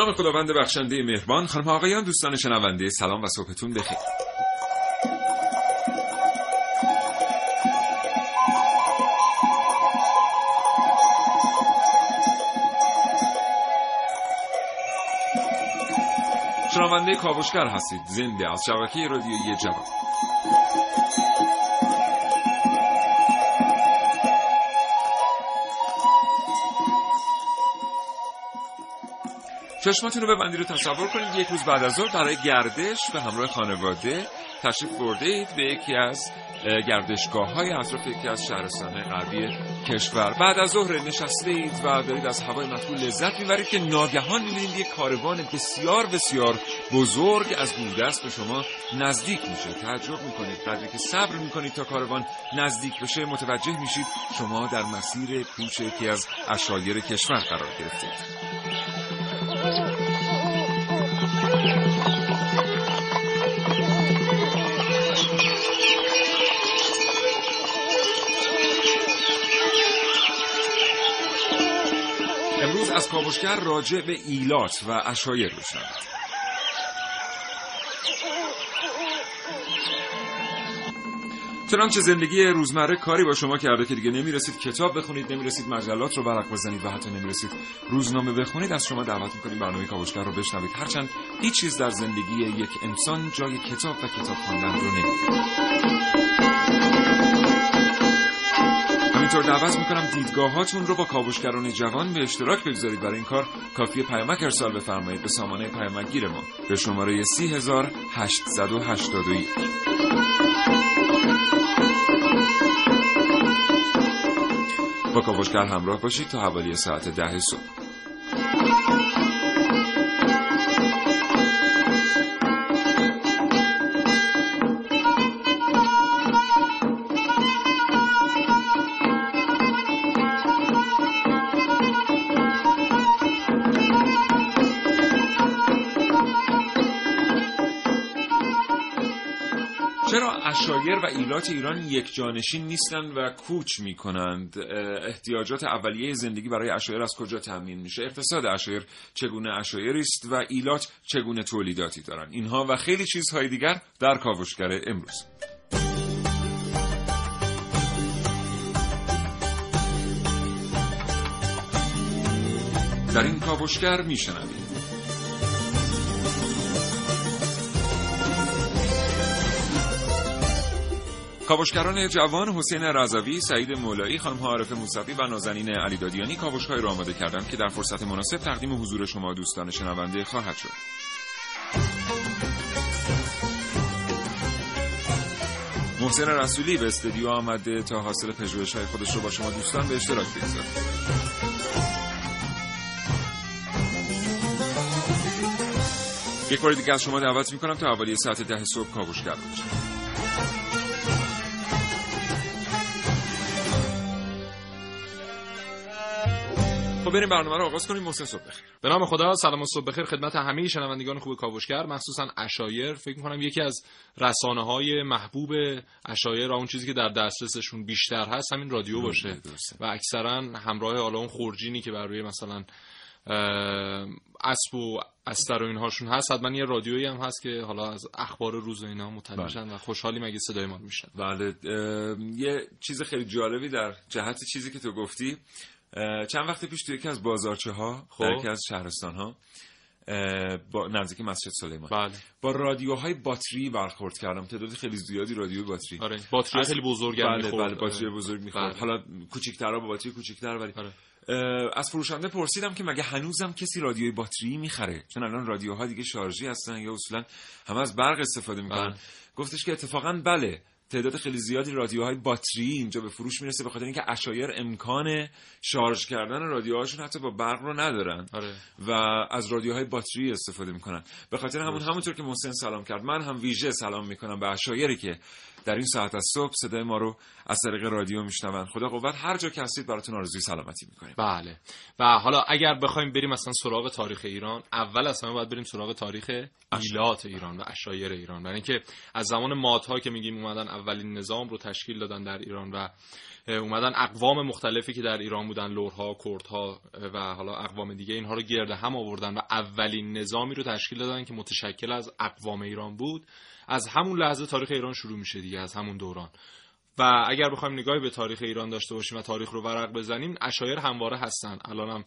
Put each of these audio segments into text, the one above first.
نام خداوند بخشنده مهربان. خانم آقایان دوستان شنونده سلام و صبحتون بخیر. شنونده کاوشگر هستید. زنده از شبکه رادیویی جوان. چشماتون رو ببندید رو تصور کنید یک روز بعد از ظهر برای گردش به همراه خانواده تشریف برده اید به یکی از گردشگاه های اطراف یکی از شهرستان غربی کشور. بعد از ظهر نشسته اید و دارید از هوای مطبوع لذت می‌برید که ناگهان می‌بینید یک کاروان بسیار بسیار بزرگ از دوردست به شما نزدیک میشه. تعجب می‌کنید. قدری که صبر می‌کنید تا کاروان نزدیک بشه متوجه میشید شما در مسیر کوچ یکی از اشایر کشور قرار گرفتید. امروز از کاوشگر راجع به ایلات و اشایر بشنوید چنانچه زندگی روزمره کاری با شما کرده که دیگه نمی‌رسید کتاب بخونید نمی‌رسید مجلات رو برق بزنید و حتی نمی‌رسید روزنامه بخونید از شما دعوت می‌کنیم برنامه کاوشگر رو بشنوید. هرچند هیچ چیز در زندگی یک انسان جای کتاب و کتاب خواندن رو همینطور دعوت می‌کنم دیدگاهاتون رو با کاوشگران جوان به اشتراک بگذارید. برای این کار کافی پیامک ارسال بفرمایید به سامانه پیامک گیر ما. به شماره 3881 با کاوشگر همراه باشید تا حوالی ساعت ده صبح. اشایر و ایلات ایران یک جانشین نیستند و کوچ می کنند احتیاجات اولیه زندگی برای اشایر از کجا تامین میشه؟ اقتصاد اشایر چگونه اشایری است و ایلات چگونه تولیداتی دارند اینها و خیلی چیزهای دیگر در کاوشگر امروز. در این کاوشگر میشنوید کاوشگران جوان حسین رضوی، سعید مولایی، خانم عارف موسوی و نازنین علیدادیانی کاوش‌های را آماده کردند که در فرصت مناسب تقدیم حضور شما دوستان شنونده خواهد شد. محسن رسولی به استودیو آمده تا حاصل پژوهش‌های خودش رو با شما دوستان به اشتراک بگذاره. یک بار دیگه از شما دعوت می‌کنم تا حوالی ساعت ده صبح کاوشگر باشید. خب بریم برنامه رو آغاز کنیم محسن صبح بخیر به نام خدا سلام و صبح بخیر خدمت همه شنوندگان خوب کاوشگر مخصوصا اشایر. فکر می‌کنم یکی از رسانه های محبوب اشایر اون چیزی که در دسترسشون بیشتر هست همین رادیو باشه. و اکثرا همراه حالا اون خورجینی که بر روی مثلا اسب و استر و اینهاشون هست حتما یه رادیویی هم هست که حالا از اخبار روز و اینا مطلع میشن و خوشحالیم اگه صدای ما میشن بله یه چیز خیلی جالبی در جهت چیزی که تو گفتی. چند وقت پیش تو یکی از بازارچه ها خب. در یکی از شهرستان ها با نزدیک مسجد سلیمان. بله. با رادیوهای باتری برخورد کردم. تعداد خیلی زیادی رادیو باتری. آره. باتری از- خیلی بزرگ بله بله باتری بزرگ می‌خورد. بله. حالا کوچیک‌ترها با باتری کوچیک‌تر ولی آره. از فروشنده پرسیدم که مگه هنوزم کسی رادیوی باتری می‌خره؟ چون الان رادیوها دیگه شارژی هستن یا اصولا همه از برق استفاده می‌کنن. بله. گفتش که اتفاقا بله. تعداد خیلی زیادی رادیوهای باتری اینجا به فروش می‌رسه به خاطر اینکه اشایر امکان شارژ کردن رادیوهاشون حتی با برق رو ندارن. آره. و از رادیوهای باتری استفاده می‌کنن. به خاطر همون همونطور که محسن سلام کرد من هم ویژه سلام می‌کنم به اشایری که در این ساعت از صبح صدای ما رو از طریق رادیو میشنون. خدا قوت هر جا که هستید براتون آرزوی سلامتی می‌کنیم. بله. و حالا اگر بخوایم بریم مثلا سراغ تاریخ ایران اول از همه باید بریم سراغ تاریخ ایلات ایران و اشایر ایران. برای اینکه از زمان مادها که میگیم اومدن اولین نظام رو تشکیل دادن در ایران و اومدن اقوام مختلفی که در ایران بودن لورها، کردها و حالا اقوام دیگه اینها رو گرده هم آوردن و اولین نظامی رو تشکیل دادن که متشکل از اقوام ایران بود. از همون لحظه تاریخ ایران شروع میشه دیگه از همون دوران. و اگر بخوایم نگاهی به تاریخ ایران داشته باشیم و تاریخ رو ورق بزنیم اشایر همواره هستن. الان هم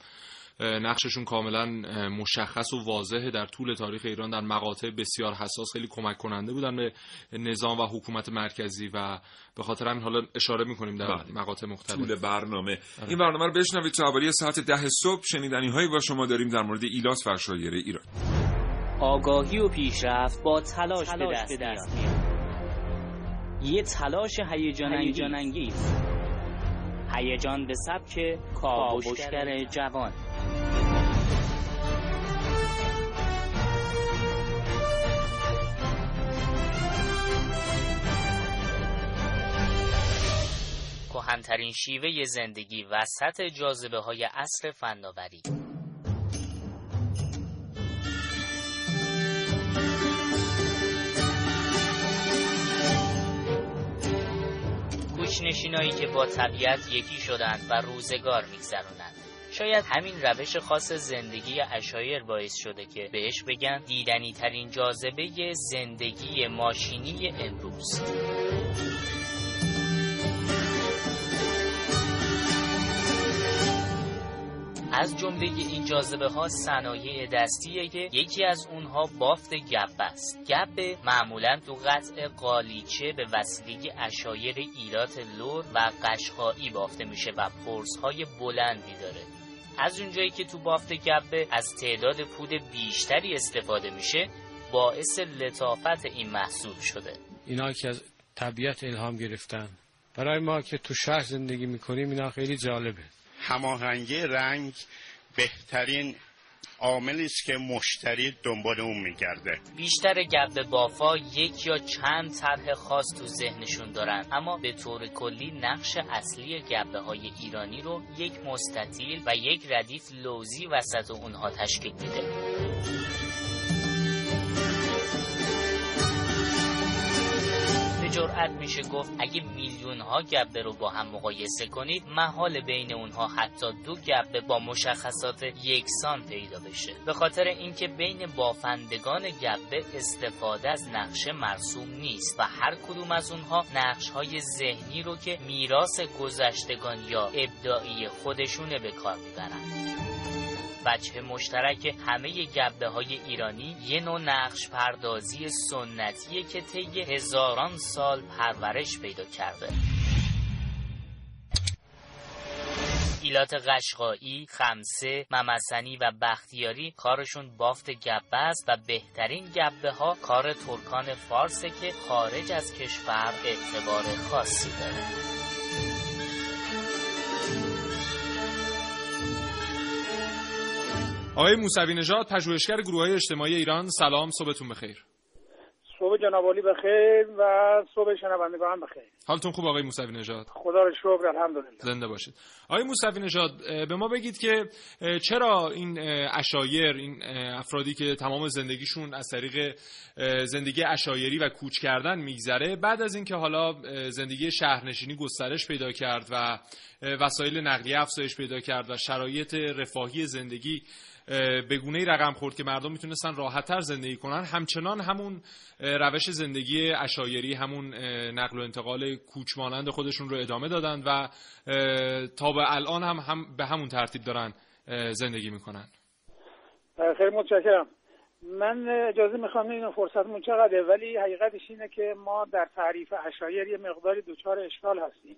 نقششون کاملا مشخص و واضحه. در طول تاریخ ایران در مقاطع بسیار حساس خیلی کمک کننده بودن به نظام و حکومت مرکزی و به خاطر همین حالا اشاره می‌کنیم در بله. مقاطع مختلف. طول برنامه. آره. این برنامه رو بشنوید تا حوالی ساعت ده صبح. شنیدنی هایی با شما داریم در مورد ایلات و اشایر ایران. آگاهی و پیشرفت با تلاش, تلاش به دست میاد. یه تلاش هیجان انگیز هیجان به سبک کاوشگر جوان. کهنترین شیوه زندگی وسط جاذبه های عصر فناوری. کوچنشینایی که با طبیعت یکی شدند و روزگار میگذرونند. شاید همین روش خاص زندگی اشایر باعث شده که بهش بگن دیدنی ترین جاذبه زندگی ماشینی امروز. از جمله این جاذبه ها صنایع دستیه که یکی از اونها بافت گب است. گب معمولا تو قطع قالیچه به وسیله اشایر ایلات لور و قشقایی بافته میشه و پرس های بلندی داره. از اونجایی که تو بافت گبه از تعداد پود بیشتری استفاده میشه باعث لطافت این محصول شده. اینا که از طبیعت الهام گرفتن. برای ما که تو شهر زندگی می‌کنیم اینا خیلی جالبه. هماهنگی رنگ بهترین عاملی است که مشتری دنبال اون میگرده. بیشتر گرد بافا یک یا چند طرح خاص تو ذهنشون دارن. اما به طور کلی نقش اصلی گبه های ایرانی رو یک مستطیل و یک ردیف لوزی وسط اونها تشکیل میده. جرأت میشه گفت اگه میلیون ها گبه رو با هم مقایسه کنید محال بین اونها حتی دو گبه با مشخصات یکسان پیدا بشه. به خاطر اینکه بین بافندگان گبه استفاده از نقشه مرسوم نیست و هر کدوم از اونها نقش های ذهنی رو که میراث گذشتگان یا ابداعی خودشونه به کار می‌برن وجه مشترک همه گبه های ایرانی یه نوع نقش پردازی سنتیه که طی هزاران سال پرورش پیدا کرده. ایلات قشقایی، خمسه، ممسنی و بختیاری کارشون بافت گبه است و بهترین گبه ها کار ترکان فارسه که خارج از کشور اعتبار خاصی داره. آقای موسوی نژاد پژوهشگر گروه های اجتماعی ایران سلام صبحتون بخیر. صبح جناب علی بخیر و صبح شنوندگان هم بخیر. حالتون خوب آقای موسوی نژاد؟ خدا رو شکر الحمدلله. زنده باشید. آقای موسوی نژاد به ما بگید که چرا این اشایر این افرادی که تمام زندگیشون از طریق زندگی اشایری و کوچ کردن میگذره بعد از اینکه حالا زندگی شهرنشینی گسترش پیدا کرد و وسایل نقلیه افزایش پیدا کرد و شرایط رفاهی زندگی به گونه رقم خورد که مردم می‌تونستن راحتتر زندگی کنن. همچنان همون روش زندگی اشایری همون نقل و انتقال کوچمانند خودشون رو ادامه دادن و تا به الان هم, هم به همون ترتیب دارن زندگی می‌کنن. خیلی متشکرم. من اجازه می‌خوام اینو فرصت چقدره؟ ولی حقیقتش اینه که ما در تعریف اشایر یه مقداری دچار اشکال هستیم.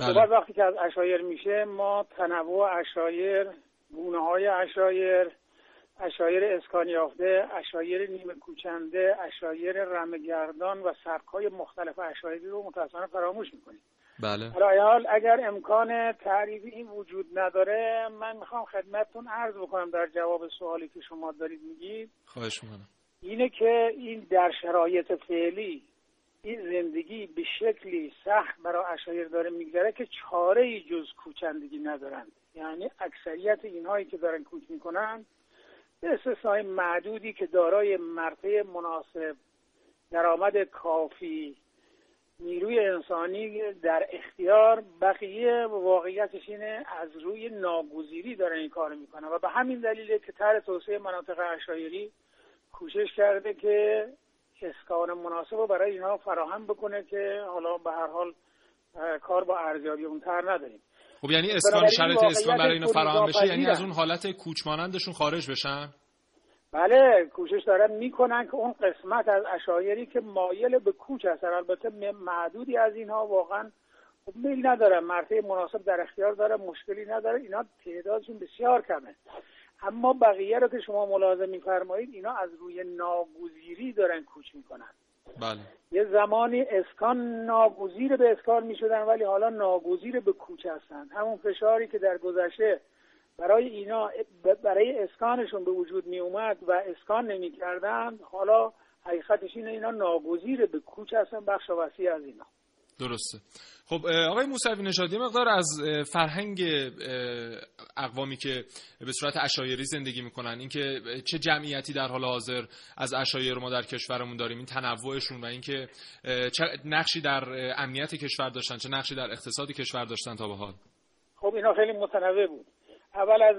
بله. صحبت وقتی که از اشایر میشه ما تنوع اشایر گونه های اشایر اشایر اسکان یافته اشایر نیمه کوچنده اشایر رمگردان و سبکهای مختلف اشایری رو متاسفانه فراموش می‌کنیم. بله. حال اگر امکان تعریف این وجود نداره من می‌خوام خدمتتون عرض بکنم در جواب سوالی که شما دارید میگید. خواهش می‌کنم. اینه که این در شرایط فعلی این زندگی به شکلی سخت برای اشایر داره میگذره که چاره ای جز کوچندگی ندارند. یعنی اکثریت اینهایی که دارن کوچ می‌کنن به استثنای معدودی که دارای مرتبه مناسب درآمد کافی نیروی انسانی در اختیار بقیه واقعیتش اینه از روی ناگزیری دارن این کار می‌کنن و به همین دلیله که طرح توسعه مناطق اشایری کوشش کرده که اسکان مناسب رو برای اینها فراهم بکنه که حالا به هر حال کار با ارزیابی اونتر نداریم. خب یعنی اسکان شرط اسکان برای اینا فراهم بشه یعنی از اون حالت کوچمانندشون خارج بشن؟ بله کوشش دارن می‌کنن که اون قسمت از اشایری که مایل به کوچ هستن البته معدودی از اینها واقعا خب میل ندارن. مرتبه مناسب در اختیار داره مشکلی نداره. اینا تعدادشون بسیار کمه. اما بقیه رو که شما ملاحظه میفرمایید اینا از روی ناگزیری دارن کوچ می‌کنن. بله. یه زمانی اسکان ناگزیر به اسکان می‌شدن ولی حالا ناگزیر به کوچ هستن. همون فشاری که در گذشته برای اینا برای اسکانشون به وجود می اومد و اسکان نمی کردن حالا حقیقتش اینه اینا ناگزیر به کوچ هستن. بخش وسیع از اینا. درسته. خب آقای موسوی نژادی مقدار از فرهنگ اقوامی که به صورت اشایری زندگی می‌کنن اینکه چه جمعیتی در حال حاضر از اشایر ما در کشورمون داریم این تنوعشون و اینکه چه نقشی در امنیت کشور داشتن چه نقشی در اقتصاد کشور داشتن تا به حال. خب اینا خیلی متنوع بود. اول از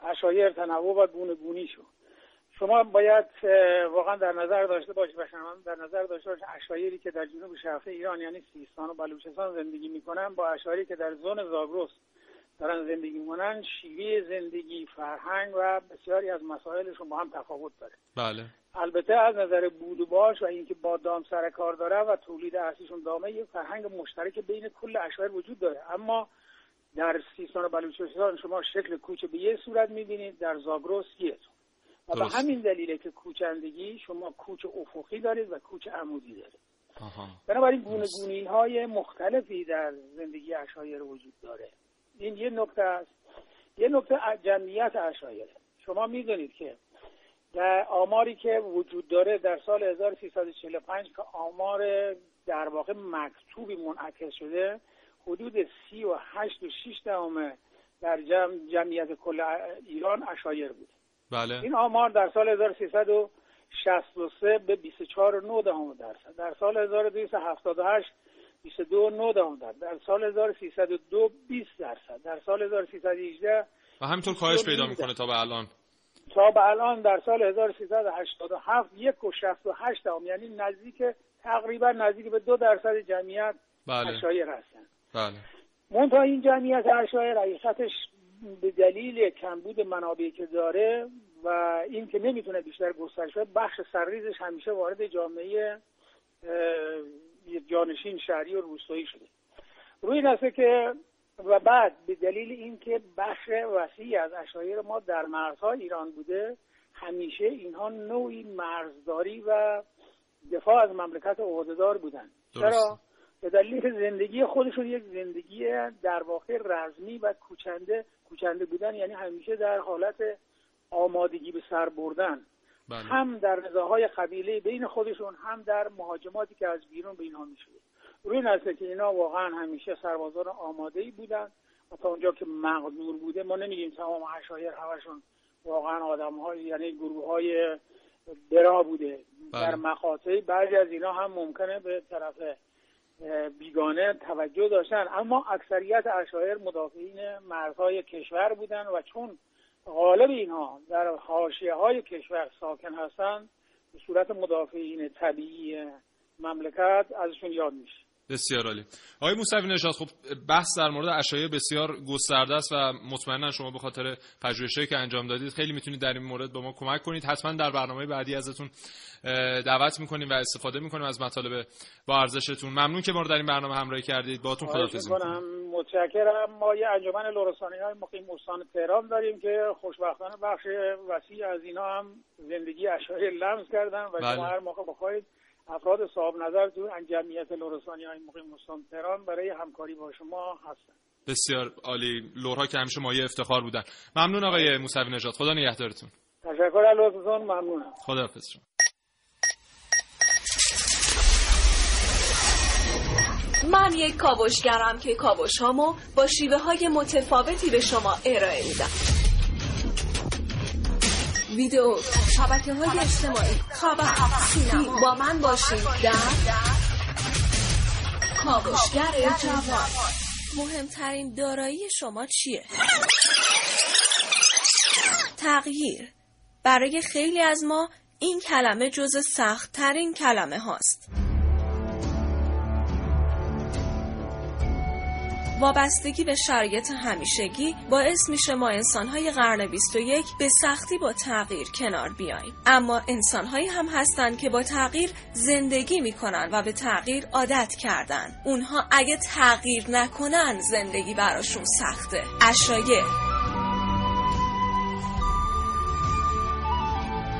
اشایر تنوع و گونه گونی شد. شما باید واقعا در نظر داشته باشید و در نظر داشته باشید اشایری که در جنوب شرقی ایران یعنی سیستان و بلوچستان زندگی می‌کنن با اشایری که در زون زاگرس دارن زندگی می‌کنن شیوه زندگی فرهنگ و بسیاری از مسائلشون با هم تفاوت داره. بله. البته از نظر بود و باش و اینکه با دام سر کار داره و تولید اصلیشون دامه یه فرهنگ مشترک بین کل اشایر وجود داره. اما در سیستان و بلوچستان شما شکل کوچه به یه صورت می‌بینید در زاگرس یه و به همین دلیله که کوچندگی شما کوچ افقی دارید و کوچ عمودی دارید. بنابراین گونه گونی های مختلفی در زندگی اشایر وجود داره. این یه نکته است. یه نکته جمعیت اشایر. شما می‌دونید که در آماری که وجود داره در سال 1345 که آمار در واقع مکتوبی منعکس شده حدود سی و هشت و شیش در جمع جمعیت کل ایران اشایر بود. بله. این آمار در سال 1363 به 24 درصد. در سال 1278 22 درصد. در سال 1302 20 درصد. در سال 1318 و همینطور کاهش پیدا می‌کنه تا به الان. تا به الان در سال 1387 یک و 68 هم یعنی نزدیک تقریبا نزدیک به دو درصد جمعیت بله. اشایر هستن. بله. منتها این جمعیت اشایر حقیقتش به دلیل کمبود منابعی که داره و این که نمی‌تونه بیشتر گسترش بخش سرریزش همیشه وارد جامعه جانشین شهری و روستایی شده. روی این که و بعد به دلیل اینکه بخش وسیعی از اشایر ما در مرزهای ایران بوده همیشه اینها نوعی مرزداری و دفاع از مملکت عهدهدار بودن. چرا؟ به دلیل زندگی خودشون یک زندگی در واقع رزمی و کوچنده کوچنده بودن یعنی همیشه در حالت آمادگی به سر بردن بله. هم در نزاهای قبیله بین خودشون هم در مهاجماتی که از بیرون به اینها می‌شده روی این که اینا واقعا همیشه سربازان آماده ای بودن و تا اونجا که مقدور بوده ما نمیگیم تمام اشایر همشون واقعا آدم های یعنی گروه های برا بوده بله. در مقاطعی بعضی از اینا هم ممکنه به طرف بیگانه توجه داشتن. اما اکثریت اشایر مدافعین مرزهای کشور بودن و چون غالب اینها در حاشیه های کشور ساکن هستند به صورت مدافعین طبیعی مملکت ازشون یاد میشه. بسیار عالی. آقای موسوی نژاد خب بحث در مورد اشایه بسیار گسترده است و مطمئنا شما به خاطر پژوهشی که انجام دادید خیلی می‌تونید در این مورد به ما کمک کنید. حتما در برنامه بعدی ازتون دعوت می‌کنیم و استفاده می‌کنیم از مطالب با ارزشتون. ممنون که ما رو در این برنامه همراهی کردید. باهاتون خداحافظی می‌کنم. متشکرم. ما یه انجمن لورسانی های مقیم استان تهران داریم که خوشبختانه بخش وسیع از اینا هم زندگی اشعاری لمس کردن و بله. شما هر موقع بخواید افراد صاحب نظر تو جمعیت لورسانی های مقیم استان تهران برای همکاری با شما هستن بسیار عالی. لورها که همیشه مایه افتخار بودن. ممنون آقای موسوی نژاد خدا نگهدارتون. تشکر از ممنونم. خداحافظ شما. من یک کاوشگرم که کاوش هامو با شیوه های متفاوتی به شما ارائه میدم. ویدیو شبکه های اجتماعی. خبر سینما. با من باشید در کاوشگر جوان. مهمترین دارایی شما چیه؟ تغییر. برای خیلی از ما این کلمه جز سخت ترین کلمه هاست. وابستگی به شرایط همیشگی باعث میشه ما انسانهای قرن 21 به سختی با تغییر کنار بیاییم. اما انسانهایی هم هستند که با تغییر زندگی می‌کنن و به تغییر عادت کردن. اونها اگه تغییر نکنن زندگی براشون سخته. اشایر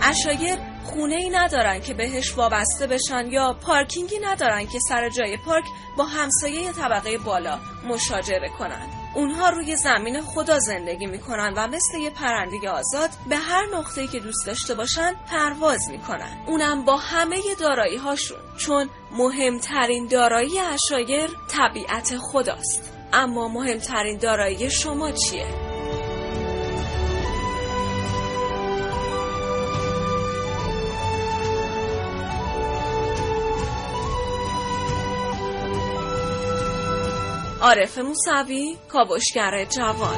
اشایر خونه ای ندارن که بهش وابسته بشن یا پارکینگی ندارن که سر جای پارک با همسایه طبقه بالا مشاجره کنن اونها روی زمین خدا زندگی می‌کنن و مثل یه پرنده آزاد به هر نقطه‌ای که دوست داشته باشن پرواز می‌کنن. اونم با همه دارایی هاشون چون مهمترین دارایی اشایر طبیعت خداست. اما مهمترین دارایی شما چیه؟ عارف موسوی کاوشگر جوان.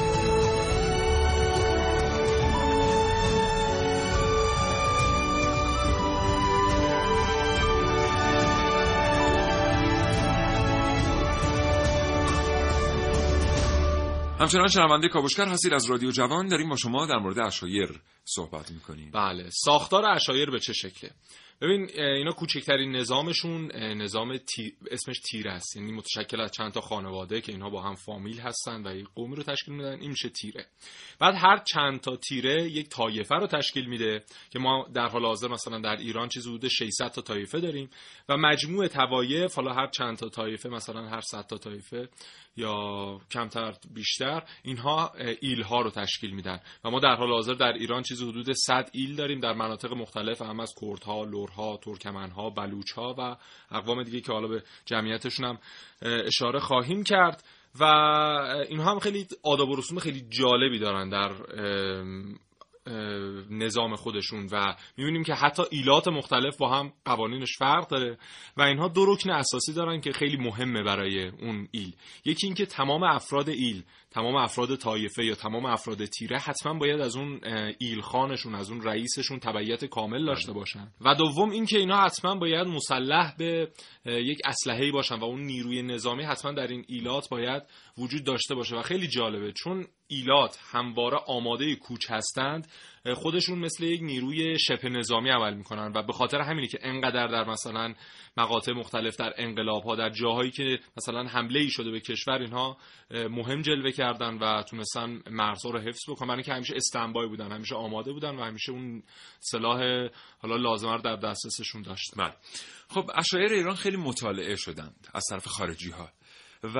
همچنان شنونده کاوشگر هستید از رادیو جوان داریم با شما در مورد اشایر صحبت می‌کنیم. بله ساختار اشایر به چه شکله؟ ببین اینا کوچکترین نظامشون نظام تی... اسمش تیره است یعنی متشکل از چند تا خانواده که اینها با هم فامیل هستن و یک قومی رو تشکیل میدن این میشه تیره. بعد هر چند تا تیره یک طایفه رو تشکیل میده که ما در حال حاضر مثلا در ایران چیزی حدود 600 تا طایفه داریم و مجموع توایف حالا هر چند تا طایفه مثلا هر 100 تا طایفه یا کمتر بیشتر اینها ایل ها رو تشکیل میدن. و ما در حال حاضر در ایران چیزی حدود 100 ایل داریم در مناطق مختلف هم از کردها، لورها، ترکمنها، بلوچها و اقوام دیگه که حالا به جمعیتشون هم اشاره خواهیم کرد و اینها هم خیلی آداب و رسوم خیلی جالبی دارن در نظام خودشون و می‌بینیم که حتی ایلات مختلف با هم قوانینش فرق داره و اینها دو رکن اساسی دارن که خیلی مهمه برای اون ایل. یکی اینکه تمام افراد ایل تمام افراد طایفه یا تمام افراد تیره حتما باید از اون ایل خانشون از اون رئیسشون تبعیت کامل داشته بله. باشن و دوم اینکه اینا حتما باید مسلح به یک اسلحه‌ای باشن و اون نیروی نظامی حتما در این ایلات باید وجود داشته باشه و خیلی جالبه چون ایلات همواره آماده کوچ هستند خودشون مثل یک نیروی شبه نظامی عمل می‌کنن و به خاطر همینه که انقدر در مثلا مقاطع مختلف در انقلاب ها در جاهایی که مثلا حمله ای شده به کشور اینها مهم جلوه کردن و تونستن مرزها رو حفظ بکنن. برای که همیشه استنبای بودن همیشه آماده بودن و همیشه اون سلاح حالا لازمه رو در دسترسشون داشتن. بله. خب اشایر ایران خیلی مطالعه شدند از طرف خارجی ها و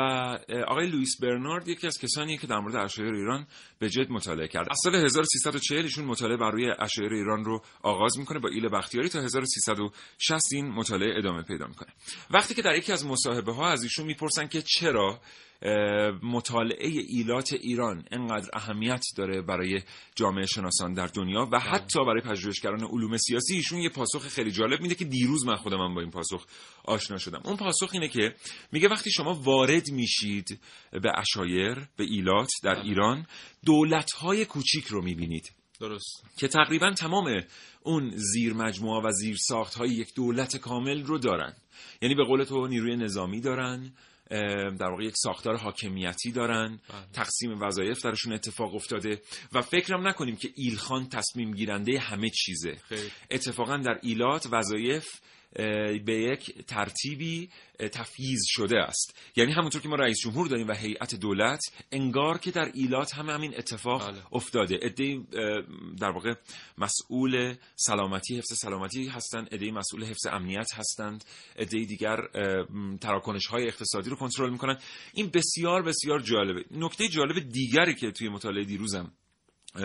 آقای لوئیس برنارد یکی از کسانی که در مورد اشایر ایران به جد مطالعه کرد از سال 1340 ایشون مطالعه بر روی اشایر ایران رو آغاز می‌کنه با ایل بختیاری تا 1360 این مطالعه ادامه پیدا می‌کنه. وقتی که در یکی از مصاحبه ها از ایشون می‌پرسن که چرا مطالعه ایلات ایران انقدر اهمیت داره برای جامعه شناسان در دنیا و بله. حتی برای پژوهشگران علوم سیاسی ایشون یه پاسخ خیلی جالب میده که دیروز من خودم با این پاسخ آشنا شدم اون پاسخ اینه که میگه وقتی شما وارد میشید به اشایر به ایلات در بله. ایران دولت‌های کوچیک رو می‌بینید درست که تقریبا تمام اون زیر مجموعه و زیر ساخت های یک دولت کامل رو دارن یعنی به قول تو نیروی نظامی دارن در واقع یک ساختار حاکمیتی دارن. بله. تقسیم وظایف درشون اتفاق افتاده و فکرم نکنیم که ایلخان تصمیم گیرنده همه چیزه. اتفاقا در ایلات وظایف به یک ترتیبی تفییز شده است. یعنی همونطور که ما رئیس جمهور داریم و هیئت دولت انگار که در ایلات هم همین اتفاق بله. افتاده. ادهی در واقع مسئول سلامتی حفظ سلامتی هستند. ادهی مسئول حفظ امنیت هستند. ادهی دیگر تراکنش های اقتصادی رو کنترل می‌کنن این بسیار بسیار جالبه. نکته جالب دیگری که توی مطالعه دیروزم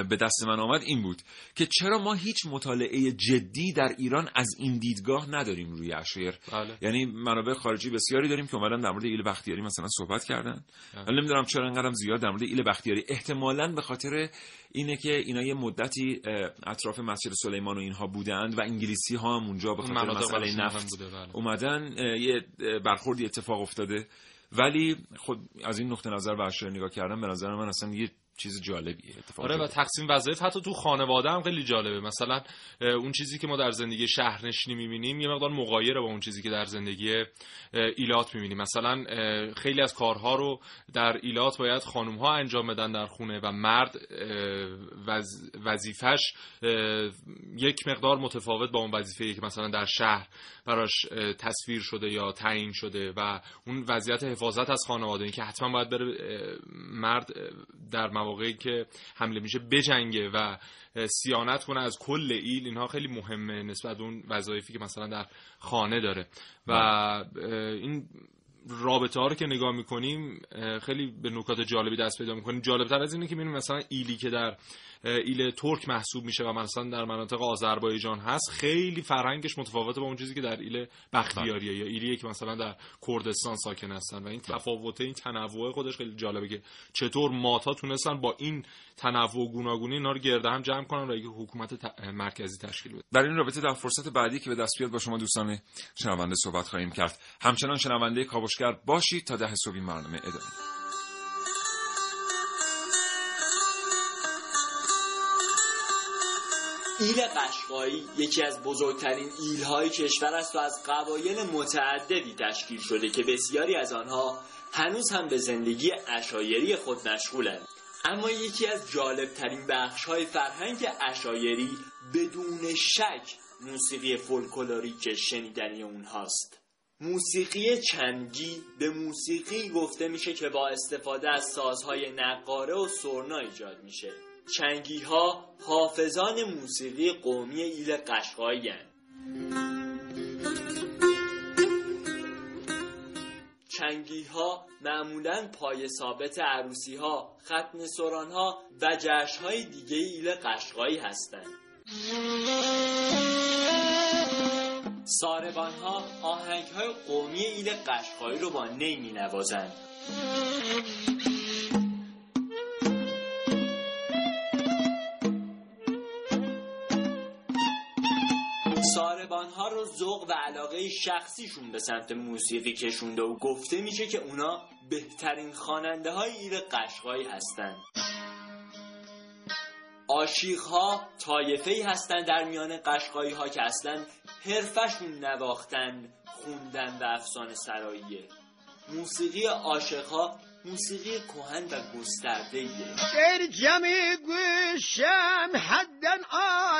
به دست من آمد این بود که چرا ما هیچ مطالعه جدی در ایران از این دیدگاه نداریم روی اشیر بله. یعنی منابع خارجی بسیاری داریم که اومدن در مورد ایل بختیاری مثلا صحبت کردن بله. من نمی‌دونم چرا انقدرم زیاد در مورد ایل بختیاری احتمالا به خاطر اینه که اینا یه مدتی اطراف مسجد سلیمان و اینها بودند و انگلیسی ها هم اونجا به خاطر مسئله نفت بله. اومدن یه برخوردی اتفاق افتاده ولی خود از این نقطه نظر به نگاه کردم به نظر من اصلا یه چیز جالبیه اتفاق آره و تقسیم وظایف حتی تو خانواده هم خیلی جالبه. مثلا اون چیزی که ما در زندگی شهرنشینی می‌بینیم یه مقدار مغایره با اون چیزی که در زندگی ایلات می‌بینیم. مثلا خیلی از کارها رو در ایلات باید خانم ها انجام بدن در خونه و مرد وظیفش یک مقدار متفاوت با اون وظیفه که مثلا در شهر براش تصویر شده یا تعیین شده و اون وضعیت حفاظت از خانواده. این که حتما باید بره مرد در مواقعی که حمله میشه بجنگه و سیانت کنه از کل ایل اینها خیلی مهمه نسبت به اون وظایفی که مثلا در خانه داره. و این رابطه ها رو که نگاه می‌کنیم خیلی به نکات جالبی دست پیدا می‌کنیم جالبتر از اینه که می‌بینیم مثلا ایلی که در ایل ترک محسوب میشه و مثلا در مناطق آذربایجان هست. خیلی فرهنگش متفاوته با اون چیزی که در ایل بختیاریه یا ایلی که مثلا در کردستان ساکن هستن. و این تفاوت این تنوع خودش خیلی جالبه که چطور ماتا تونستن با این تنوع گوناگونی اینا رو گرده هم جمع کنن و یک حکومت مرکزی تشکیل بدن در این رابطه در فرصت بعدی که به دست بیاد با شما دوستان شنونده صحبت خواهیم کرد. همچنان شنونده کاوشگر باشید تا ده صبح برنامه ادامه. ایل قشقایی یکی از بزرگترین ایلهای کشور است و از قبایل متعددی تشکیل شده که بسیاری از آنها هنوز هم به زندگی اشایری خود مشغولند. اما یکی از جالبترین بخش های فرهنگ اشایری بدون شک موسیقی فولکلوریک شنیدنی اونهاست. موسیقی چنگی به موسیقی گفته میشه که با استفاده از سازهای نقاره و سرنا ایجاد میشه. چنگی ها حافظان موسیقی قومی ایل قشقایی چنگی ها معمولا پای ثابت عروسی ها ختم سران ها و جشن های دیگه ایل قشقایی هستند. ساربان ها آهنگ های قومی ایل قشقایی رو با نی می نوازند و علاقه شخصیشون به سمت موسیقی کشونده و گفته میشه که اونا بهترین خواننده های ایر قشقایی هستند آشیخ ها طایفه هستند در میان قشقایی ها که اصلا حرفشون نواختن خوندن و افسانه سراییه. موسیقی عاشق ها موسیقی کهن و گسترده ایه در جمع گوشم حدن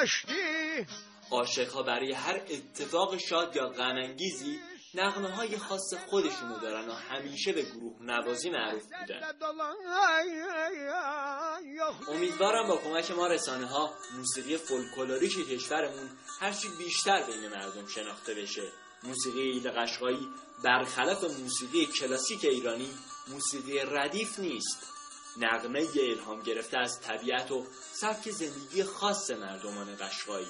آشتی. عاشقها برای هر اتفاق شاد یا غمانگیزی نغمه های خاص خودشونو دارن و همیشه به گروه نوازی معروف بودن. امیدوارم با کمک ما رسانه ها موسیقی فولکلوریک کشورمون هرچی بیشتر بین مردم شناخته بشه. موسیقی ایل قشقایی برخلاف موسیقی کلاسیک ایرانی موسیقی ردیف نیست. نغمه الهام گرفته از طبیعت و سبک زندگی خاص مردمان قشقایی.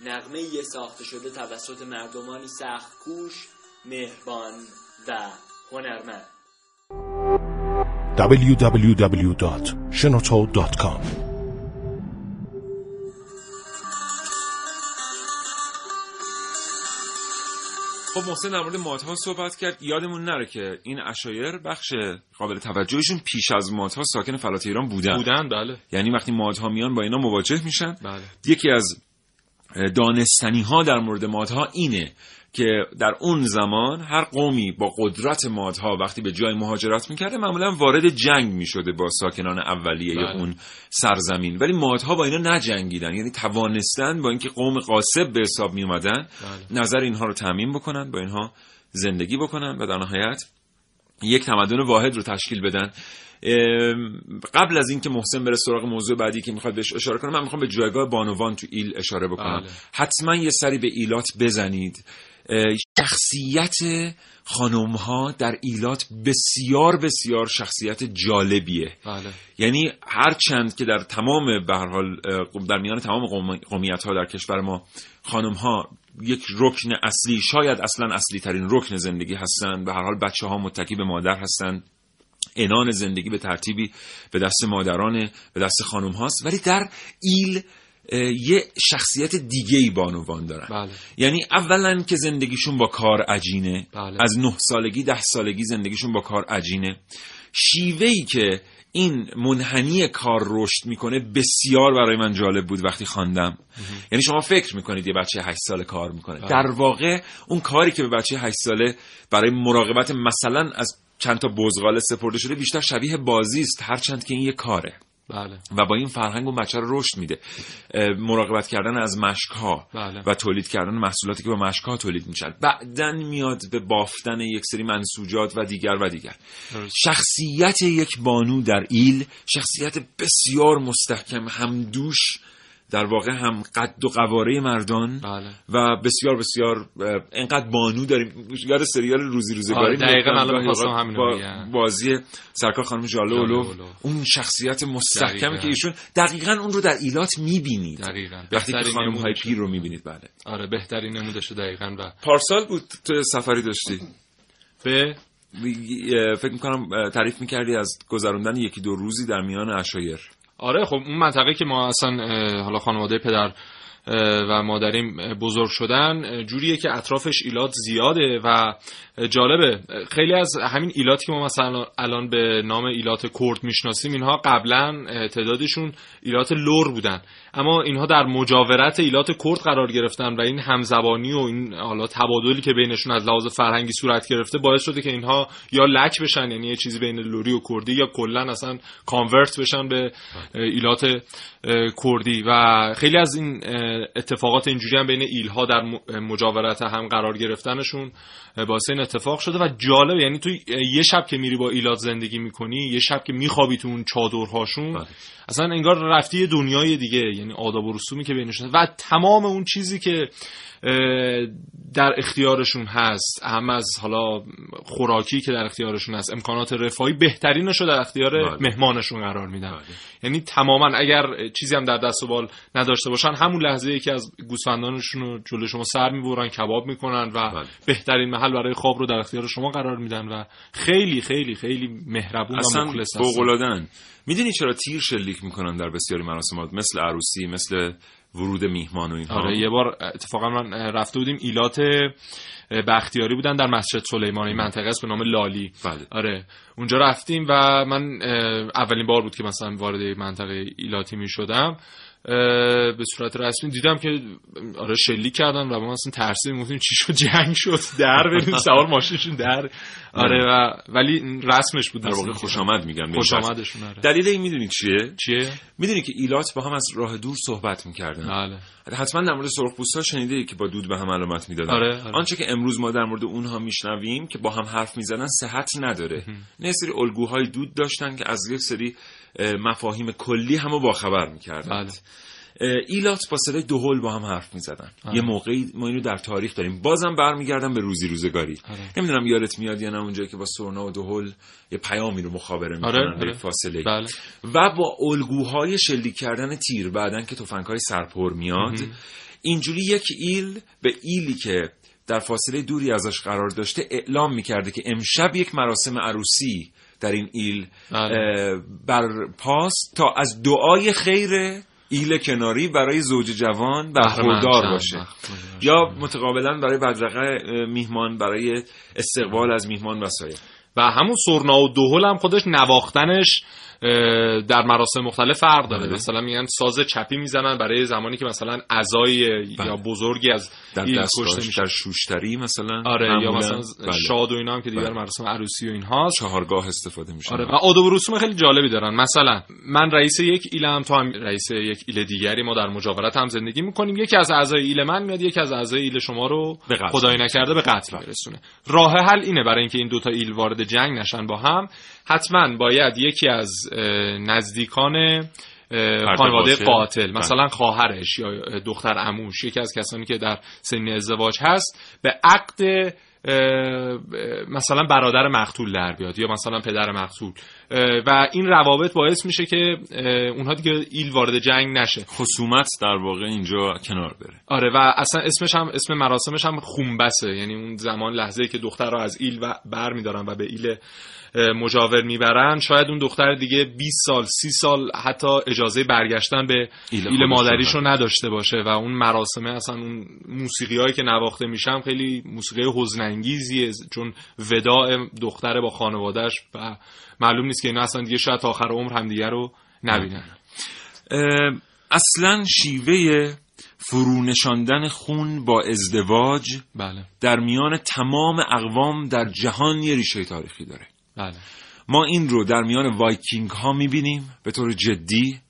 نغمه یه ساخته شده توسط مردمانی سخت کوش، مهربان و هنرمند. www.shenoto.com خب محسن در مورد مادها صحبت کرد. یادمون نره که این اشایر بخش قابل توجهشون پیش از مادها ساکن فلات ایران بودن. بودن بله. یعنی وقتی مادها میان با اینا مواجه میشن. بله. یکی از دانستنی ها در مورد مادها اینه که در اون زمان هر قومی با قدرت مادها وقتی به جای مهاجرت می‌کرده معمولا وارد جنگ می‌شده با ساکنان اولیه بله. اون سرزمین ولی مادها با اینا نجنگیدن یعنی توانستن با اینکه قوم قاسب به حساب میومدن بله. نظر اینها رو تعمین بکنن با اینها زندگی بکنن و در نهایت یک تمدن واحد رو تشکیل بدن قبل از اینکه محسن بره سراغ موضوع بعدی که می‌خواد بهش اشاره کنم من می‌خوام به جایگاه بانوان تو ایل اشاره بکنم بله. حتما یه سری به ایلات بزنید شخصیت خانم ها در ایلات بسیار بسیار شخصیت جالبیه بله. یعنی هر چند که در تمام به حال در میان تمام قومیت ها در کشور ما خانم ها یک رکن اصلی شاید اصلا اصلی ترین رکن زندگی هستند به هر حال بچه ها متکی به مادر هستند انان زندگی به ترتیبی به دست مادران به دست خانم هاست. ولی در ایل یه شخصیت دیگه ای بانوان دارن. بله. یعنی اولا که زندگیشون با کار عجینه. بله. از نه سالگی ده سالگی زندگیشون با کار عجینه. شیوهی که این منحنی کار رشد می‌کنه بسیار برای من جالب بود وقتی خواندم. یعنی شما فکر می‌کنید یه بچه 8 ساله کار می‌کنه. بله. در واقع اون کاری که به بچه 8 ساله برای مراقبت مثلا از چند تا بزغاله سپرده شده بیشتر شبیه بازی است هرچند که این یه کاره. بله. و با این فرهنگ اون بچه رو رشد میده مراقبت کردن از مشک ها بله. و تولید کردن محصولاتی که با مشک ها تولید میشن بعدا میاد به بافتن یک سری منسوجات و دیگر و دیگر شخصیت یک بانو در ایل شخصیت بسیار مستحکم همدوش در واقع هم قد و قواره مردان بله. و بسیار بسیار انقدر بانو داریم. یاد سریال روزی روزگاری آره دقیقا الان با بازی سرکار خانم جاله اولو اون شخصیت مستحکمی که ایشون دقیقا اون رو در ایلات می‌بینید. دقیقا. وقتی که خانم های پیر رو می‌بینید بله. آره بهترین نمودش دقیقا و پارسال بود تو سفری داشتی؟ به؟ فکر می‌کنم تعریف می‌کردی از گذروندن یکی دو روزی در میان اشایر. آره خب اون منطقه که ما اصلا حالا خانواده پدر و مادریم بزرگ شدن جوریه که اطرافش ایلات زیاده و جالبه. خیلی از همین ایلاتی که ما مثلا الان به نام ایلات کرد می‌شناسیم اینها قبلا تعدادشون ایلات لر بودن. اما اینها در مجاورت ایلات کرد قرار گرفتن و این همزبانی و این حالا تبادلی که بینشون از لحاظ فرهنگی صورت گرفته باعث شده که اینها یا لک بشن یعنی یه چیزی بین لری و کردی یا کلا اصلا کانورت بشن به ایلات کردی. و خیلی از این اتفاقات اینجوری هم بین ایلها در مجاورت هم قرار گرفتنشون باعث این اتفاق شده و جالب یعنی تو یه شب که میری با ایلات زندگی می‌کنی یه شب که میخوابی تو اون چادرهاشون بله. اصلا انگار رفتی دنیای دیگه یعنی آداب و رسومی که بینشون و تمام اون چیزی که در اختیارشون هست هم از حالا خوراکی که در اختیارشون هست امکانات رفاهی بهترینش رو در اختیار بله. مهمانشون قرار میدن بله. یعنی تماما اگر چیزی هم در دست و بال نداشته باشن همون لحظه ای که از گوسفندانشون رو جلو شما سر می‌برن کباب می‌کنن و بله. بهترین محل برای خواب رو در اختیار شما قرار میدن و خیلی خیلی خیلی مهربون و مخلص هستن می‌دونی چرا تیر شلیک می‌کنن در بسیاری مراسمات؟ مثل عروسی مثل ورود میهمان و اینها. آره یه بار اتفاقا من رفته بودیم ایلات بختیاری بودن در مسجد سلیمانی منطقه است به نام لالی. بله. آره. اونجا رفتیم و من اولین بار بود که مثلا وارد منطقه ایلاتی می شدم به صورت رسمی دیدم که آره شلیک کردن و ما اصلا ترسیدیم. گفتیم چی شد؟ جنگ شد. در بریم. سوار ماشینشون در. آره و ولی رسمش بود. در واقع خوش آمد میگم. خوش آمدشون آره. دلیل این می‌دونید چیه؟ چیه؟ می‌دونی که ایلات با هم از راه دور صحبت می‌کردن. بله. حتما در مورد سرخپوستا شنیده که با دود به هم علامت می‌دادن. آره، آره. آنچه که امروز ما در مورد اونها میشنویم که با هم حرف می‌زنن صحت نداره. نه سری الگوهای دود داشتن که از یک سری مفاهیم کلی همو با خبر می‌کردن بله. ایلات با صدای دهل با هم حرف می زدن یه موقعی ما اینو در تاریخ داریم بازم برمیگردم به روزی روزگاری آره. نمی‌دونم یادت میاد یا نه اونجایی که با سرنا و دهل یه پیامی رو مخابره می‌کنن آره. آره. فاصله بله. و با الگوهای شلیک کردن تیر بعدن که تفنگهای سرپر میاد اینجوری یک ایل به ایلی که در فاصله دوری ازش قرار داشته اعلام می‌کرده که امشب یک مراسم عروسی در این ایل بله. بر پاس تا از دعای خیر ایل کناری برای زوج جوان برخوردار باشه. یا متقابلا برای بدرقه میهمان برای استقبال از میهمان و سایر. و همون سرنا و دهل هم خودش نواختنش در مراسم مختلف فرق داره. بله. مثلا میگن ساز چپی می‌زنن برای زمانی که مثلا عزای بله. یا بزرگی از در کشته در شوشتری مثلا آره یا مثلا بله. شاد و اینا هم که دیگر بله. مراسم عروسی و اینها چهارگاه استفاده میشه آره و آداب و رسوم خیلی جالبی دارن. مثلا من رئیس یک ایلم تو هم رئیس یک ایل دیگری ما در مجاورت هم زندگی می‌کنیم. یکی از اعضای ایل من میاد یکی از اعضای ایل شما رو خدای نکرده به قتل برسونه راه حل اینه برای اینکه این دوتا ایل وارد جنگ نشن با هم. حتما باید یکی از نزدیکان خانواده قاتل. بله. مثلا خواهرش یا دختر اموش یکی از کسانی که در سن ازدواج هست به عقد مثلا برادر مقتول در بیاد یا مثلا پدر مقتول. و این روابط باعث میشه که اونها دیگه ایل وارد جنگ نشه. خصومت در واقع اینجا کنار بره. آره و اصلا اسمش هم اسم مراسمش هم خونبسه. یعنی اون زمان لحظه که دختر رو از ایل بر میدارن و به ایل مجاور می‌برن. شاید اون دختر دیگه 20 سال 30 سال حتی اجازه برگشتن به ایل, مادریش رو نداشته باشه و اون مراسمه اصلا اون موسیقی هایی که نواخته میشم خیلی موسیقی حزنانگیزیه چون وداع دختر با خانوادهش و معلوم نیست که اینا اصلا دیگه شاید آخر عمر هم دیگه رو نبینن. اصلا شیوه فرونشاندن خون با ازدواج بله. در میان تمام اقوام در جهان یه ریشه تاریخی داره. بله. ما این رو در میان وایکینگ ها می‌بینیم به طور جدی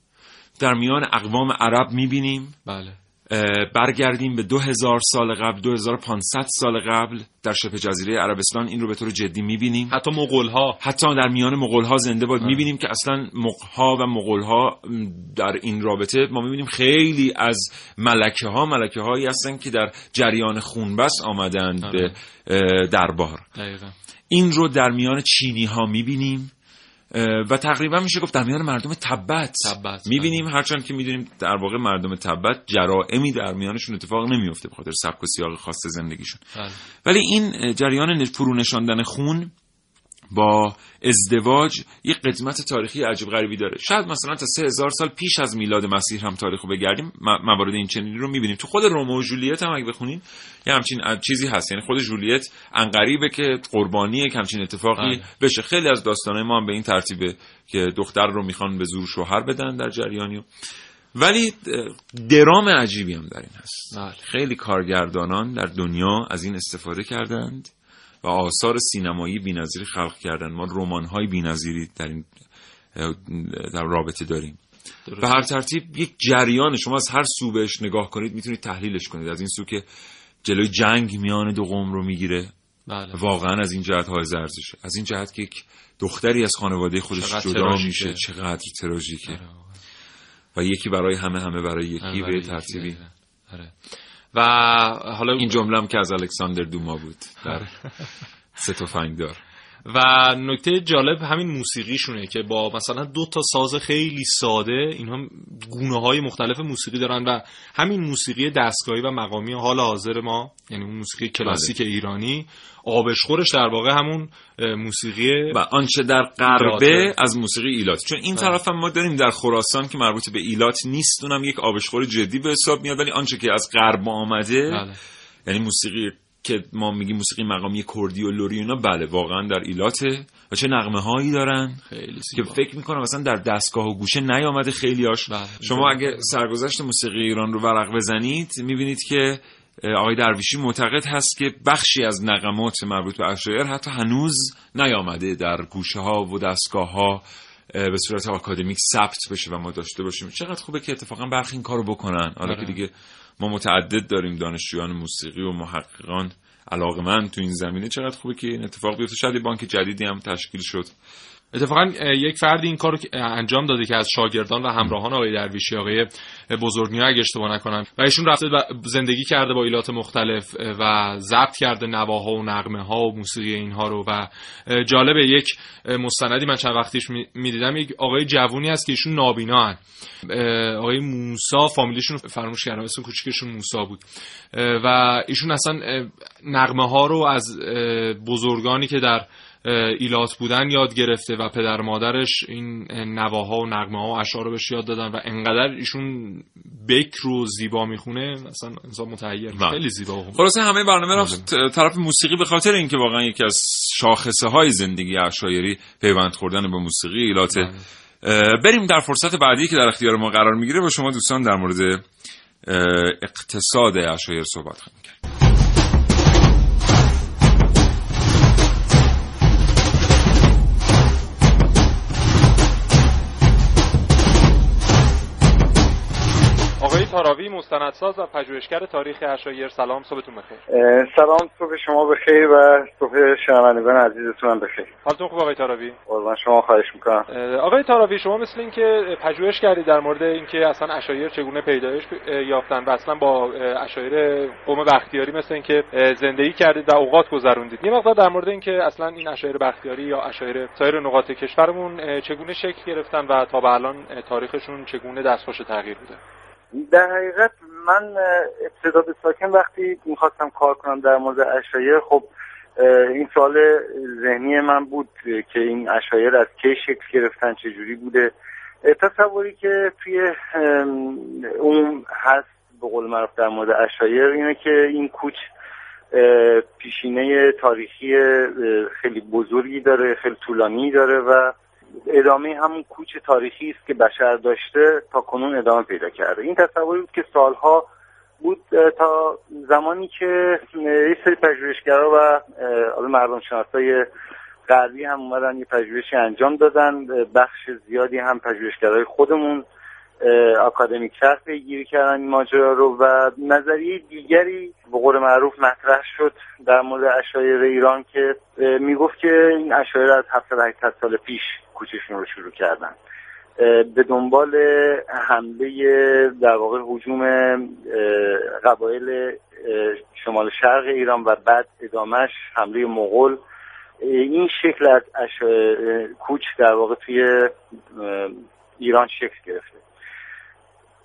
در میان اقوام عرب می‌بینیم بله. برگردیم به 2000 سال قبل 2500 سال قبل در شبه جزیره عربستان این رو به طور جدی می‌بینیم حتی مغول ها حتی در میان مغول ها زنده بود بله. می‌بینیم که اصلا مغ و مغول ها در این رابطه ما می‌بینیم خیلی از ملکه ها ملکه هایی هستن که در جریان خونبس آمدند به بله. دربار دقیقا. این رو در میان چینی ها می‌بینیم و تقریبا میشه گفت در میان مردم تبت, تبت می‌بینیم بله. هرچند که می‌دونیم در واقع مردم تبت جرائمی در میانشون اتفاق نمیفته به خاطر سبک و سیاق خاص زندگیشون بله. ولی این جریان فرو نشاندن خون با ازدواج یه قدمت تاریخی عجیب غریبی داره. شاید مثلا تا سه هزار سال پیش از میلاد مسیح هم تاریخ رو بگردیم موارد این چنینی رو می‌بینیم. تو خود رومو و جولیت هم اگه بخونین یه همچین چیزی هست. یعنی خود جولیت انقریبه که قربانیه که همچین اتفاقی آه. بشه. خیلی از داستانهای ما هم به این ترتیبه که دختر رو می‌خوان به زور شوهر بدن در جریانی ولی درام عجیبی هم در این هست. بله. خیلی کارگردانان در دنیا از این استفاده کردند. و آثار سینمایی بی‌نظیری خلق کردن. ما رمان‌های بی‌نظیری در این در رابطه داریم. به هر ترتیب یک جریان شما از هر سو بهش نگاه کنید می‌تونید تحلیلش کنید. از این سو که جلوی جنگ میان دو قوم رو می‌گیره. بله. واقعا از این جهت های زرزشه. از این جهت که یک دختری از خانواده خودش جدا میشه. چقدر تراژیکه. آره. و یکی برای همه همه برای یکی آره، به ترتیبی. آره. و حالا این جمله که از الکساندر دوما بود در سه دار و نکته جالب همین موسیقیشونه که با مثلا دو تا ساز خیلی ساده اینها گونه های مختلف موسیقی دارن و همین موسیقی دستگاهی و مقامی حال حاضر ما یعنی اون موسیقی کلاسیک بله. ایرانی آبشخورش در واقع همون موسیقی و آنچه در غربه از موسیقی ایلات چون این بله. طرف هم ما داریم در خراسان که مربوط به ایلات نیست اونم یک آبشخور جدی به حساب میاد ولی آنچه که از غرب آمده بله. یعنی موسیقی که ما میگیم موسیقی مقامی کردی و لوری اینا بله واقعا در ایلاته. و چه نغمه هایی دارن؟ خیلی که فکر می‌کنم مثلا در دستگاه و گوشه نیامده خیلیاش بله. شما اگه سرگذشت موسیقی ایران رو ورق بزنید می‌بینید که آقای درویشی معتقد هست که بخشی از نغمات مربوط به اشایر حتی هنوز نیامده در گوشه ها و دستگاه ها به صورت آکادمیک ثبت بشه و ما داشته باشیم. چقدر خوبه که اتفاقا برخی این کارو بکنن. حالا که آره. دیگه ما متعدد داریم دانشجویان موسیقی و محققان. علاقمند تو این زمینه چقدر خوبه که این اتفاق بیفته. شاید بانک جدیدی هم تشکیل شد. اتفاقا یک فردی این کار انجام داده که از شاگردان و همراهان آقای درویشی آقای بزرگنیا اگه اشتباه نکنم و ایشون رفته زندگی کرده با ایلات مختلف و ضبط کرده نواها و نغمه ها و موسیقی اینها رو و جالبه یک مستندی من چند وقتیش می‌دیدم یک آقای جوونی هست که ایشون نابینا هن. آقای موسا فامیلیشون فراموش کردم اسم کوچیکشون موسا بود و ایشون اصلا نغمه ها رو از بزرگانی که در ایلات بودن یاد گرفته و پدر مادرش این نواها و نغمه ها و اشعار رو بهش یاد دادن و انقدر ایشون بکر و زیبا می‌خونه مثلا انسان متحیر. خیلی زیبا خلاصه همه برنامه رفت. طرف موسیقی به خاطر اینکه واقعا یکی از شاخصه های زندگی اشایری پیوند خوردن به موسیقی ایلات. بریم در فرصت بعدی که در اختیار ما قرار می‌گیره با شما دوستان در مورد اقتصاد اشایر صحبت خواهیم کرد تاراوی مستندساز و پژوهشگر تاریخ اشایر سلام صبحتون بخیر. سلام صبح شما بخیر و صبح شنوندگان عزیزتون هم بخیر. حالتون خوب آقای تاراوی؟ قربان شما خواهش می‌کنم. آقای تاراوی شما مثل اینکه پژوهش کردید در مورد اینکه اصلا اشایر چگونه پیدایش یافتن و اصلا با اشایر قوم بختیاری مثل اینکه زندگی کردید و اوقات گذروندید. یه مقدار در مورد اینکه اصلا این اشایر بختیاری یا اشایر سایر نقاط کشورمون چگونه شکل گرفتن و تا به الان تاریخشون چگونه دستخوش تغییر بوده؟ در حقیقت من ابتدا به ساکن وقتی می‌خواستم کار کنم در مورد اشایر خب این سال ذهنی من بود که این اشایر از کی شکل گرفتن چجوری بوده. تصوری که توی اون هست به قول معروف در مورد اشایر اینه که این کوچ پیشینه تاریخی خیلی بزرگی داره خیلی طولانی داره و ادامه همون کوچ تاریخی است که بشر داشته تا کنون ادامه پیدا کرده. این تصوری بود که سالها بود تا زمانی که یه سری پژوهشگرا و مردم شناسای غربی هم اومدن یه پژوهشی انجام دادن. بخش زیادی هم پژوهشگرای خودمون اکادمیک شرح پیگیری کردن این ماجرا رو و نظریه دیگری به قول معروف مطرح شد در مورد اشایر ایران که می‌گفت که این اشایر از 700 سال پیش کوچشون رو شروع کردن. به دنبال حمله در واقع حجوم قبایل شمال شرق ایران و بعد ادامش حمله مغول. این شکل از کوچ در واقع توی ایران شکل گرفته.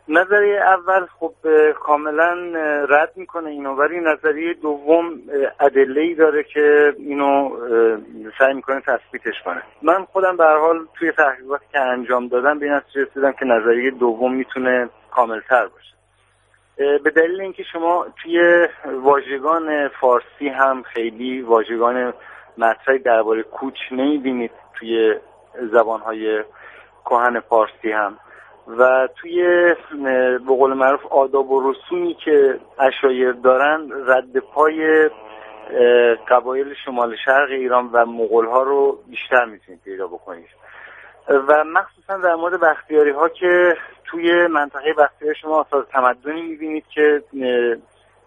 نظریه اول خب کاملا رد می‌کنه اینو ولی نظریه دوم ادله ای داره که اینو سعی می‌کنه تثبیتش کنه. من خودم به حال توی تحقیقاتی که انجام دادم به این رسیدم که نظریه دوم می‌تونه کاملتر باشه. به دلیل اینکه شما توی واژگان فارسی هم خیلی واژگان مطرحی درباره کوچ نمی‌بینید توی زبانهای کهن فارسی هم. و توی به قول معروف آداب و رسومی که اشایر دارن رد پای قبایل شمال شرق ایران و مغول ها رو بیشتر می‌تونید پیدا بکنید. و مخصوصا در مورد بختیاری ها که توی منطقه بختیاری شما آثار تمدنی می‌بینید که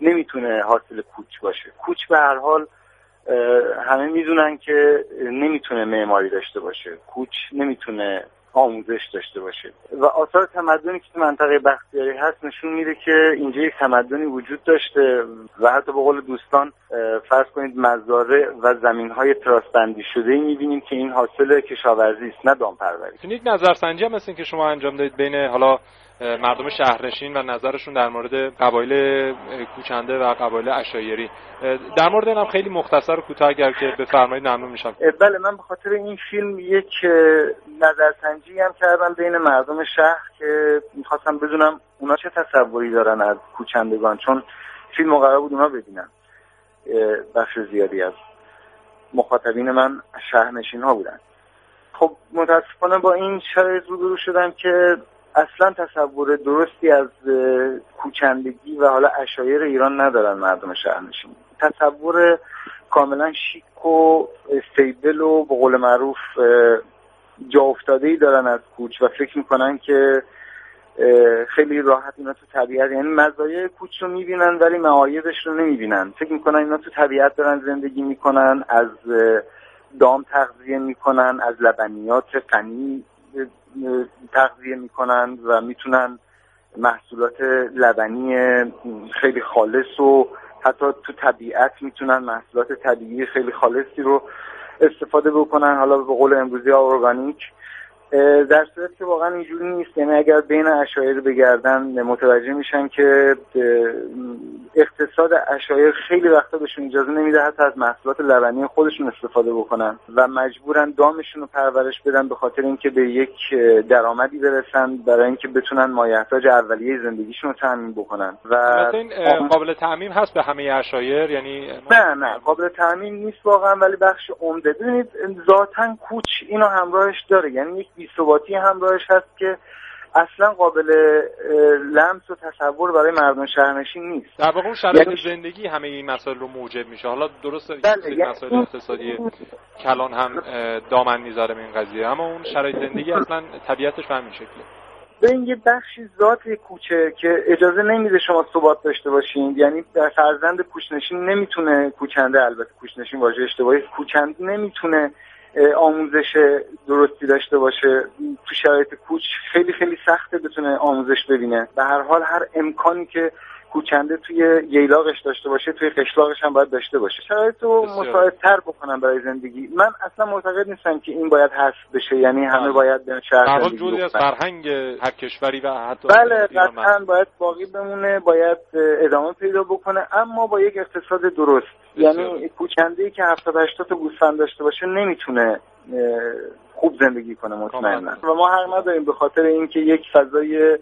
نمی‌تونه حاصل کوچ باشه. کوچ به هر حال همه می‌دونن که نمی‌تونه معماری داشته باشه. کوچ نمی‌تونه آموزش داشته باشه. و آثار تمدنی که تو منطقه بختیاری هست نشون میده که اینجا یک تمدنی وجود داشته و حتی به قول دوستان فرض کنید مزارع و زمین های تراسبندی شده ای می‌بینیم که این حاصل کشاورزی است نه دامپروری. یک نظرسنجی هم مثل که شما انجام دادید بین حالا مردم شهرنشین و نظرشون در مورد قبایل کوچنده و قبایل اشایری. در مورد اینم خیلی مختصر و کوتاه اگر که بفرمایید ممنون میشم. بله من به خاطر این فیلم یک نظرسنجی هم کردم بین مردم شهر که می‌خواستم بدونم اونا چه تصوری دارن از کوچندگان چون فیلم قرار بود اونا ببینن. بخش زیادی از مخاطبین من شهرنشین ها بودن. خب متاسفانه با این شرایط روبرو شدم که اصلا تصور درستی از کوچندگی و حالا اشایر ایران ندارن مردم شهرنشین. تصور کاملا شیک و استیبل و به قول معروف جا افتاده ای دارن از کوچ و فکر می‌کنن که خیلی راحت اینا تو طبیعت یعنی مزایای کوچ رو می‌بینن ولی معایبش رو نمی‌بینن. فکر می‌کنن اینا تو طبیعت دارن زندگی می‌کنن از دام تغذیه می‌کنن از لبنیات غنی تغذیه می‌کنن و می‌تونن محصولات لبنی خیلی خالص و حتی تو طبیعت می‌تونن محصولات طبیعی خیلی خالصی رو استفاده بکنن. حالا به قول امروزی ارگانیک در صورت که واقعا اینجوری نیست. یعنی اگر بین اشایر بگردن متوجه میشن که اقتصاد اشایر خیلی وقتا بهشون اجازه نمیده حتی از محصولات لبنی خودشون استفاده بکنن و مجبورن دامشون رو پرورش بدن به خاطر اینکه به یک درآمدی برسن برای اینکه بتونن مایحتاج اولیه زندگیشون رو تامین بکنن. و این قابل تعمیم هست به همه اشایر یعنی نه نه. قابل تعمیم نیست واقعا ولی بخش عمده. ببینید ذاتا کوچ اینو همراهش داره. یعنی بیثباتی همراهش هست که اصلا قابل لمس و تصور برای مردم شهرنشین نیست. در واقع اون شرایط یعنی... زندگی همه این مسائل رو موجب میشه. حالا درست بله یعنی مسائل اقتصادی کلان هم دامن می‌ذاره به این قضیه. اما اون شرایط زندگی اصلا طبیعتش به همین شکله. به این یه بخشی ذات کوچه که اجازه نمیده شما ثبات داشته باشین یعنی در فرزند کوچنشین نمی‌تونه کوچنده البته کوچنشین واژه اشتباهی کوچنده نمی‌تونه آموزش درستی داشته باشه تو شرایط کوچ خیلی خیلی سخته بتونه آموزش ببینه. به هر حال هر امکانی که کوچنده توی ییلاقش داشته باشه توی قشلاقش هم باید داشته باشه. شرایط رو مساعدتر بکنم برای زندگی. من اصلا معتقد نیستم که این باید حذف بشه یعنی همه باید به شهر جزئی از فرهنگ هر کشوری و حتی بله قطعا باید باقی بمونه باید ادامه پیدا بکنه اما با یک اقتصاد درست. یعنی کوچنده ای که 70 80 تا گوسفند داشته باشه نمی‌تونه خوب زندگی کنه مطمئنا. و ما حق نداریم به خاطر اینکه یک فضای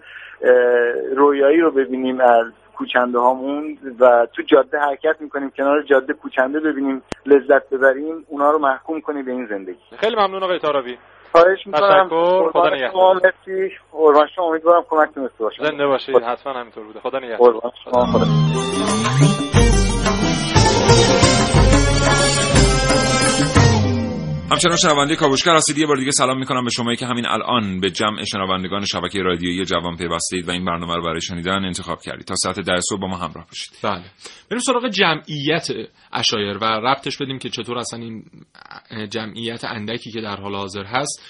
رویایی رو ببینیم از کوچنده هامون و تو جاده حرکت می‌کنیم کنار جاده کوچنده ببینیم لذت ببریم اونا رو محکوم کنیم به این زندگی. خیلی ممنون آقای تارابی خواهش می‌کنم. خدا نگهدار. قربان شما امیدوارم کمکتون باشه زنده باشید. حتما همینطور بوده. خدا نگهدار. همچنان شنونده کاوشگر هستید. یه بار دیگه سلام می‌کنم به شمایی که همین الان به جمع شنوندگان شبکه رادیویی جوان پیوستید و این برنامه رو برای شنیدن انتخاب کردید. تا ساعت ده صبح با ما همراه باشید. بله. بریم سراغ جمعیت اشایر و ربطش بدیم که چطور اصلا این جمعیت اندکی که در حال حاضر هست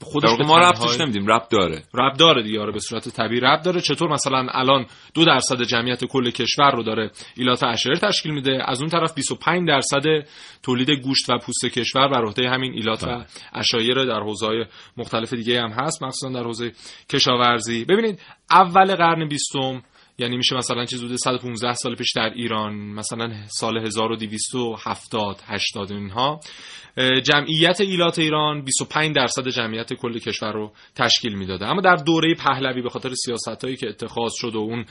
خودش ما ربطش نمیدیم ربط داره. ربط داره دیگه آره به صورت طبیعی ربط داره. چطور مثلا الان دو درصد جمعیت کل کشور رو داره ایلات اشایر تشکیل میده؟ از اون طرف 25 درصد تولید گوشت و پوست کشور بر عهده همین ایلات و بله. اشایر در حوزه‌های مختلف دیگه هم هست مخصوصا در حوزه کشاورزی ببینید اول قرن بیستم یعنی میشه مثلا چیز حدود 115 سال پیش در ایران مثلا سال 1270 80 اینها. جمعیت ایلات ایران 25 درصد جمعیت کل کشور رو تشکیل می‌داده. اما در دوره پهلوی به خاطر سیاست هایی که اتخاذ شد و اون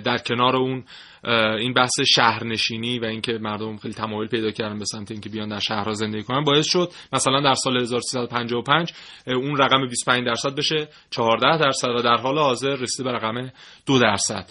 در کنار اون این بحث شهرنشینی و اینکه مردم خیلی تمایل پیدا کردن به سمت اینکه بیان در شهرها زندگی کنن باعث شد مثلا در سال 1355 اون رقم 25 درصد بشه 14 درصد و در حال حاضر رسیده به رقم 2 درصد.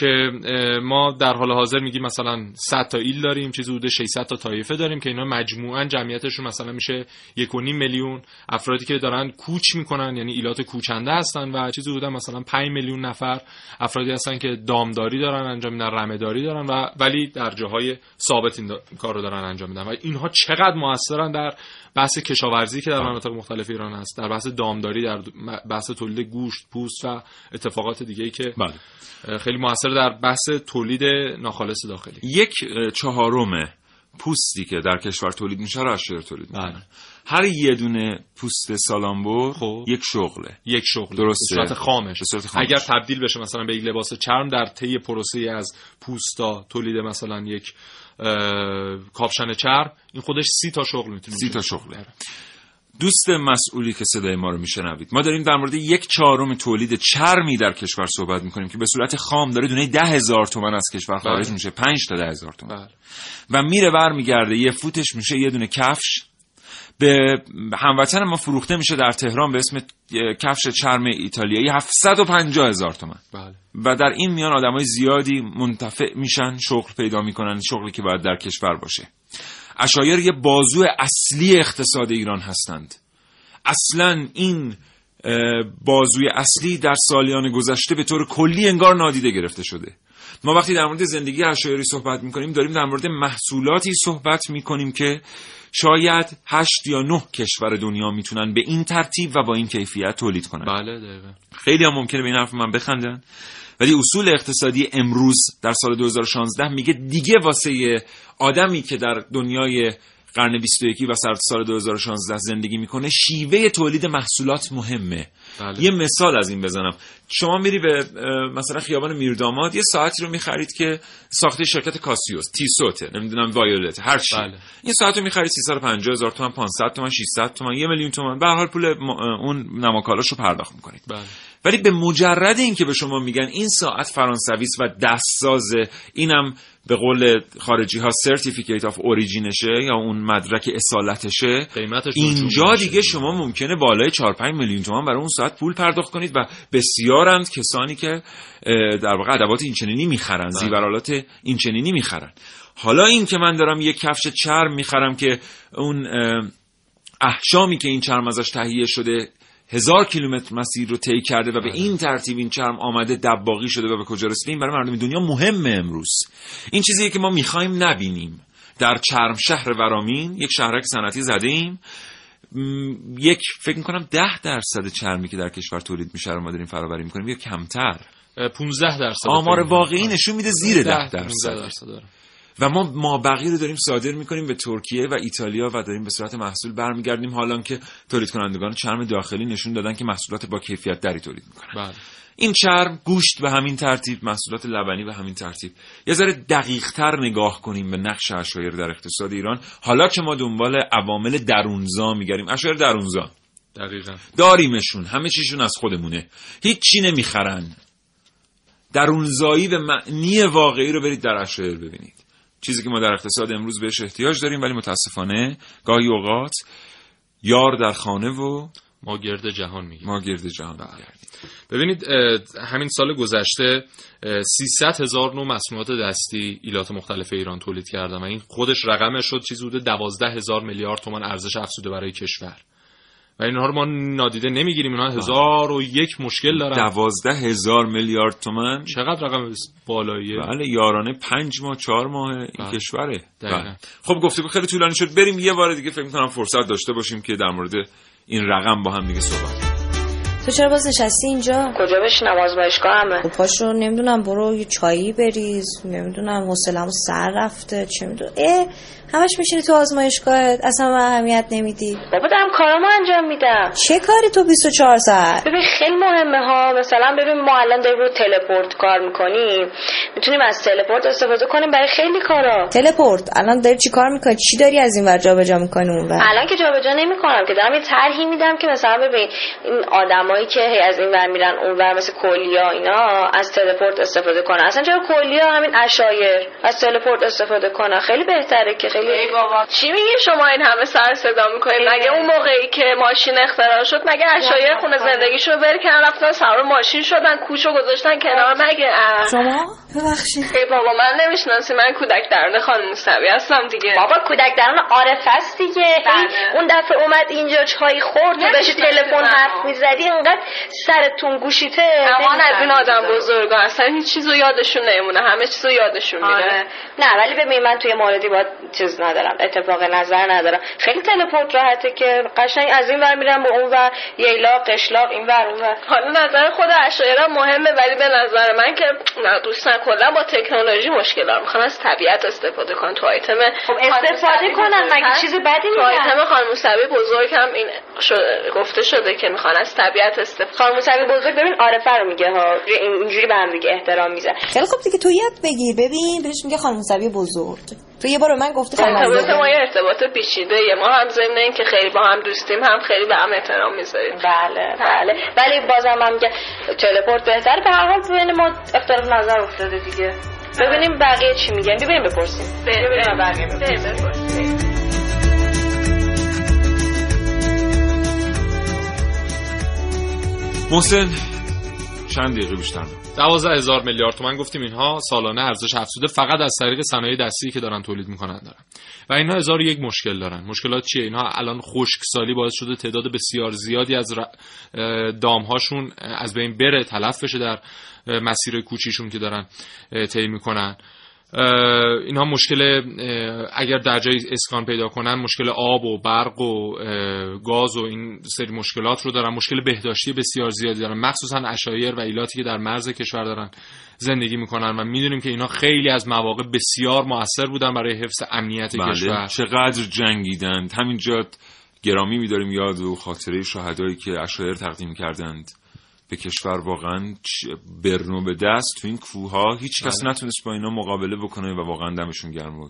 که ما در حال حاضر میگیم مثلا 100 تا ایل داریم چیزی حدود 600 تا طایفه داریم که اینا مجموعا جمعیتشون مثلا میشه 1.5 میلیون افرادی که دارن کوچ می‌کنن یعنی ایلات کوچنده هستن و چیزی حدود مثلا 5 میلیون نفر افرادی هستن که دامداری دارن انجام میدن رمهداری دارن و ولی در جاهای ثابت این کار رو دارن انجام میدن و اینها چقدر موثرن در بحث کشاورزی که در مناطق مختلف ایران هست در بحث دامداری در بحث تولید گوشت پوست و اتفاقات دیگه که بله. خیلی موثر در بحث تولید ناخالص داخلی یک چهارم پوستی که در کشور تولید میشه رو از تولید می‌کنه بله. هر یه دونه پوست سالامبور خب. یک شغله یک شغل درسته به صورت خامش. اگر تبدیل بشه مثلا به یک لباس چرم در طی پروسه از پوستا تولید مثلا یک کاپشن چرم این خودش سی تا شغل می‌تونه سی تا شغله آره. دوست مسئولی که صدای ما رو میشنوید ما داریم در مورد یک چهارم تولید چرمی در کشور صحبت می‌کنیم که به صورت خام داره دونه ده هزار تومن از کشور خارج بله. میشه پنج تا ده هزار تومن بله. و میره برمیگرده یه فوتش میشه یه دونه کفش به هموطن ما فروخته میشه در تهران به اسم کفش چرم ایتالیایی 750 هزار تومن بله. و در این میان آدمای زیادی منتفع میشن شغل پیدا می‌کنن شغلی که باید در کشور باشه اشایر یه بازو اصلی اقتصاد ایران هستند. اصلا این بازوی اصلی در سالیان گذشته به طور کلی انگار نادیده گرفته شده. ما وقتی در مورد زندگی اشایری صحبت می‌کنیم داریم در مورد محصولاتی صحبت می‌کنیم که شاید هشت یا نه کشور دنیا می‌تونن به این ترتیب و با این کیفیت تولید کنن. بله خیلی هم ممکنه به این حرف من بخندن. ولی اصول اقتصادی امروز در سال 2016 میگه دیگه واسه آدمی که در دنیای قرن 21 و سر سال 2016 زندگی می‌کنه شیوه تولید محصولات مهمه بله. یه مثال از این بزنم شما میری به مثلا خیابان میرداماد یه ساعتی رو می‌خرید که ساخته شرکت کاسیوس تیسوته نمی‌دونم وایولت هر چی بله. این ساعت رو می‌خرید 350 هزار تومان 500 تومان 600 تومان یه میلیون تومان به حال پول اون نماکالاش رو پرداخت می‌کنید بله. ولی به مجرد اینکه به شما میگن این ساعت فرانسوی و دستسازه اینم به قول خارجی ها certificate of origin شه یا اون مدرک اصالتشه. اینجا دیگه شما ممکنه بالای 4 5 میلیون تومان برای اون ساعت پول پرداخت کنید و بسیارند کسانی که در واقع ادوات اینچنینی می‌خرن بله. زیورالات اینچنینی می‌خرن حالا این که من دارم یک کفش چرم می‌خرم که اون احشامی که این چرم ازش تهیه شده هزار کیلومتر مسیر رو طی کرده و به. این ترتیب این چرم آمده دباغی شده و به کجا رسیده این برای مردم دنیا مهمه امروز. این چیزیه که ما می‌خوایم نبینیم. در چرم شهر ورامین یک شهرک صنعتی زده ایم یک فکر می‌کنم ده درصد چرمی که در کشور تولید میشه رو ما داریم فرآوری می‌کنیم یا کمتر. 15 درصد آمار واقعی نشون میده زیر 10 درصد, درصد و ما ما بقیه رو داریم صادر می‌کنیم به ترکیه و ایتالیا و داریم به صورت محصول برمیگردیم حالا که تولید کنندگان چرم داخلی نشون دادن که محصولات با کیفیت دری تولید می‌کنن. بله. این چرم گوشت به همین ترتیب محصولات لبنی به همین ترتیب. یه ذره دقیق تر نگاه کنیم به نقش اشایر در اقتصاد ایران. حالا که ما دنبال عوامل درونزا میگردیم اشایر درونزا. دقیقا. داریمشون همه چیشون از خودمونه. هیچ چی نمی‌خرن. درونزایی به معنی واقعی رو برید در اشایر ببینید. چیزی که ما در اقتصاد امروز بهش احتیاج داریم ولی متاسفانه گاهی اوقات یار در خانه و ما گرد جهان میگیم ما گرد جهان بله. ببینید همین سال گذشته 300 هزار نوع مصنوعات دستی ایلات مختلف ایران تولید کردن و این خودش رقمش شد چیزی بوده 12 هزار میلیارد تومان ارزش افزوده برای کشور. و اینها رو ما نادیده نمی‌گیریم. اینها هزار و یک مشکل دارن. دوازده هزار میلیارد تومن چقدر رقم بالاییه بله یارانه پنج ماه چهار ماه این بله. کشوره. بله. خب گفته خیلی طولانی شد. بریم یه بار دیگه. فکر می‌کنم فرصت داشته باشیم که در مورد این رقم با هم دیگه صحبت تو چرا باز نشستی اینجا؟ کجا بشینم آز باشگاه همه. خب پاشو نمی‌دونم برو یه چایی بریز. نمی‌دونم حوصله‌مو سر رفته. چه می‌دونم. اه همش میشینی تو آزمایشگاهت. اصلا من اهمیت نمیدی. بابا دارم کارامو انجام میدم. چه کاری تو 24 ساعت؟ ببین خیلی مهمه ها. مثلا ببین ما الان داریم رو تلپورت کار می‌کنیم. می‌تونیم از تلپورت استفاده کنیم برای خیلی کارا. تلپورت؟ الان داری چی کار می‌کنی؟ چی داری از این ور جابجا می‌کنی اون الان که جابجا نمی‌کنم که دارم یه طرحی میدم که مثلا ببین این آدمایی که از این ور میرن اون ور مثل کلیا اینا از تلپورت استفاده کنن. اصلا چرا کلیا همین اشایر از تلپورت استفاده کنن؟ خیلی بهتره که خیلی بابا. چی میگی شما این همه سر صدا می‌کنید؟ مگه اون موقعی که ماشین اختراع شد مگه اشایر خونه زندگیشو ول کردن رفتن سوار ماشین شدن کوچو گذاشتن کنار؟ مگه؟ شما؟ ببخشید. ای بابا من نمی‌شناسی من کودک درون خانم موسوی هستم دیگه. بابا کودک درون عارف هست دیگه. بله. اون دفعه اومد اینجا چای خورد تو بهش تلفن حرف می‌زدی اینقدر سرتون گوشیته. امان از این آدم بزرگا اصلا هیچ چیزو یادشون نمونه همه چیزو یادشون میره. آره. نه ولی ببین من توی موردی با چیز ندارم اتفاق نظر ندارم. خیلی تلپورت راحته که قشنگ از این ور میرم به اون ور ییلا قشلاق این ور اون ور. حالا نظر خود اشایرا مهمه ولی به نظر من که نه دوستان کلا با تکنولوژی مشکل دارم. می‌خوان از طبیعت استفاده کنن تو آیتم خب استفاده کنن مگه چیزی بدی تو آیتم خانم موسوی بزرگ هم این شده گفته شده که می‌خوان از طبیعت استفاده خانم موسوی بزرگ ببین عارفه رو میگه ها اینجوری به هم دیگه احترام می‌ذاره. خیلی خوب دیگه تو یاد بگیر. ببین بهش میگه خانم موسوی بزرگ. تو یه بار من گفتی ارتباط ما یه ارتباط پیچیده ما هم ضمن این که خیلی با هم دوستیم هم خیلی به هم احترام می‌ذاریم. بله بله. ولی بازم هم که تلپورت بهتر. به هر حال بین ما اختلاف نظر افتاده دیگه. ببینیم بقیه چی میگن. ببینیم بپرسیم. ببینیم بقیه بپرسیم. محسن چند دقیقه بیشتر. دوازده هزار میلیارد تومن گفتیم اینها سالانه ارزش افزوده فقط از طریق صنایع دستی که دارن تولید می‌کنن دارن. و اینها هزار یک مشکل دارن. مشکلات چیه؟ اینها الان خشکسالی باعث شده تعداد بسیار زیادی از دامهاشون از بین بره تلف بشه در مسیر کوچیشون که دارن طی می‌کنن. اینها مشکل اگر در جای اسکان پیدا کنن مشکل آب و برق و گاز و این سری مشکلات رو دارن. مشکل بهداشتی بسیار زیادی دارن. مخصوصا اشایر و ایلاتی که در مرز کشور دارن زندگی می‌کنن و می‌دونیم که اینا خیلی از مواقع بسیار موثر بودن برای حفظ امنیت بله. کشور. چقدر جنگیدند. همینجا گرامی میداریم. یاد و خاطره شهدایی که اشایر تقدیم کردند. به کشور واقعا برنو به دست تو این کوه ها هیچ کس بله. نتونست با اینا مقابله بکنه و واقعا دمشون گرم و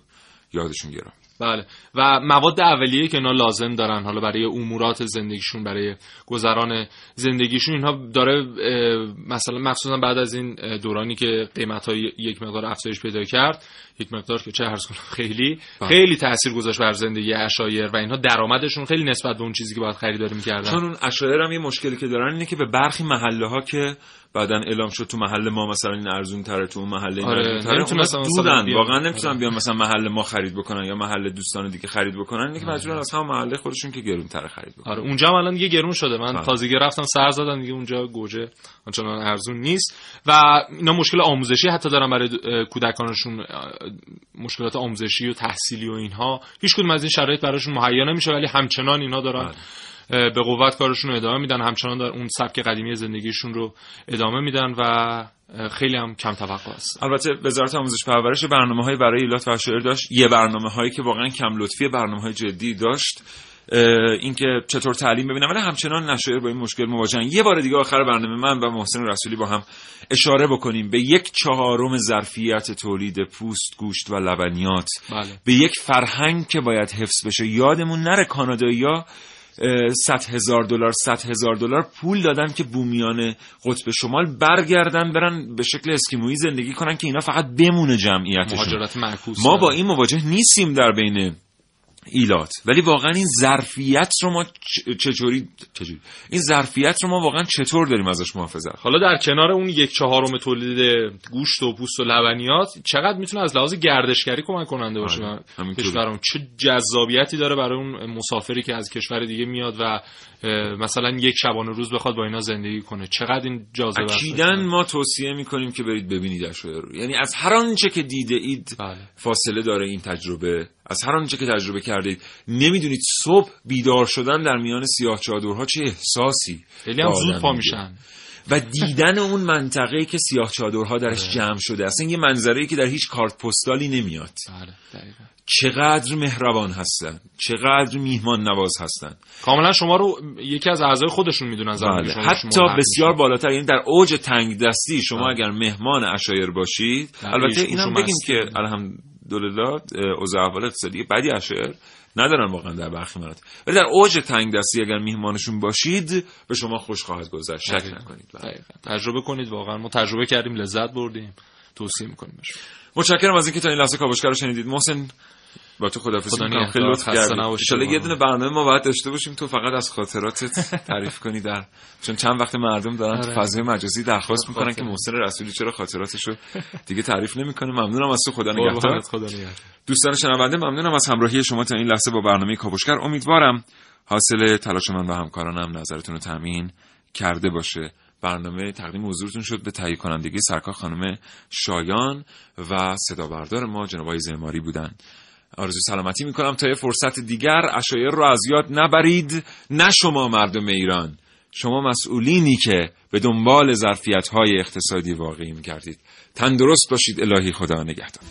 یادشون گرم. بله و مواد اولیه که اینا لازم دارن حالا برای امورات زندگیشون برای گذران زندگیشون اینها داره مثلا مخصوصا بعد از این دورانی که قیمت های یک مقدار افزایش پیدا کرد یک مقدار که چه کنم خیلی بله. خیلی تاثیر گذاشت بر زندگی اشایر و اینها درآمدشون خیلی نسبت به اون چیزی که باید خریداری می‌کردن چون اون اشایر هم یه مشکلی که دارن اینه که به برخی محله ها که بعدا اعلام شد تو محل ما مثلا این ارزون تره تو اون محله آره مثلا دورن واقعا نمی‌تونن بیان مثلا محل ما خرید بکنن یا محل دوستان دیگه خرید بکنن. اینکه آره. مجبورن از هم محله خودشون که گرون تره خرید بکنن. آره اونجا الان دیگه گرون شده. من آره. تازگی رفتم سر زدم دیگه اونجا گوجه آنچنان ارزون نیست. و اینا مشکل آموزشی حتی دارن برای کودکانشون مشکلات آموزشی و تحصیلی و اینها. هیچ کدوم از این شرایط براشون مهیا نمیشه ولی همچنان اینها دارن بله. به قوت کارشون رو ادامه میدن. همچنان در اون سبک قدیمی زندگیشون رو ادامه میدن و خیلی هم کم توقع است. البته وزارت آموزش پرورش برنامه های برای ایلات و شعر داشت. یه برنامه هایی که واقعا کم لطفی برنامه های جدی داشت. اینکه چطور تعلیم ببینم ولی همچنان نشایر با این مشکل مواجهن. یه بار دیگه آخر برنامه من و محسن رسولی با هم اشاره بکنیم. به یک چهارم ظرفیت تولید پوست گوشت و لبنیات. بله. به یک فرهنگ که باید حفظ بشه. یادمون نره کانادایی 100 هزار دلار 100 هزار دلار پول دادن که بومیان قطب شمال برگردن برن به شکل اسکیمویی زندگی کنن که اینا فقط بمونه جمعیتشون. مهاجرت ما با این مواجه نیستیم در بین ایلات. ولی واقعا این ظرفیت رو ما چطوری چجوری این ظرفیت رو ما واقعا چطور داریم ازش محافظت حالا در کنار اون یک چهارم تولید گوشت و پوست و لبنیات چقدر می‌تونه از لحاظ گردشگری کمک کننده باشه؟ آره، کشورمون چه جذابیتی داره برای اون مسافری که از کشور دیگه میاد و مثلا یک شبانه روز بخواد با اینا زندگی کنه. چقدر این جاذبه اکیداً ما توصیه می‌کنیم که برید ببینید رو یعنی از هر آنچه که دیده اید بله. فاصله داره این تجربه. از هر آنچه که تجربه کردید نمی‌دونید صبح بیدار شدن در میان سیاه چادرها چه احساسی خیلی هم زود پا میشن. و دیدن اون منطقه که سیاه چادرها درش آره. جمع شده اصلا یه منظره که در هیچ کارت پستالی نمیاد بله چقدر مهربان هستن چقدر میهمان نواز هستن کاملا شما رو یکی از اعضای خودشون می‌دونن بله. حتی بسیار بالاتر یعنی در اوج تنگ دستی شما بله. اگر مهمان اشایر باشید. البته اینم بگیم که الحمدلله اوضاع احوال اقتصادی بعدی اشایر ندارن واقعا در برخی مناطق ولی در اوج تنگ دستی اگر میهمانشون باشید به شما خوش خواهد گذشت. شک نکنید. بله. تجربه کنید واقعا. ما تجربه کردیم لذت بردیم. توصیه می‌کنیم متشکرم از اینکه تا این لحظه کاوشگر رو شنیدید. محسن با تو خدافظی می‌کنم. خیلی لطف کردی. یه دونه برنامه ما باید داشته باشیم تو فقط از خاطراتت تعریف کنی در چون چند وقت مردم دارن تو آره. فضای مجازی درخواست می‌کنن که محسن رسولی چرا خاطراتش رو دیگه تعریف نمی‌کنه. ممنونم از تو خدا نگهدار. دوستان شنونده ممنونم از همراهی شما تا این لحظه با برنامه کاوشگر. امیدوارم حاصل تلاش من و همکارانم نظرتون رو تامین کرده باشه. برنامه تقدیم حضورتون شد به تهیه کنندگی سرکار خانم شایان و صدا بردار ما جناب زماری بودن. آرزو سلامتی می‌کنم تا یه فرصت دیگر اشایر رو از یاد نبرید نه شما مردم ایران. شما مسئولینی که به دنبال ظرفیت های اقتصادی واقعی می‌کردید تندرست باشید الهی خدا نگهدار.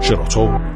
شراطو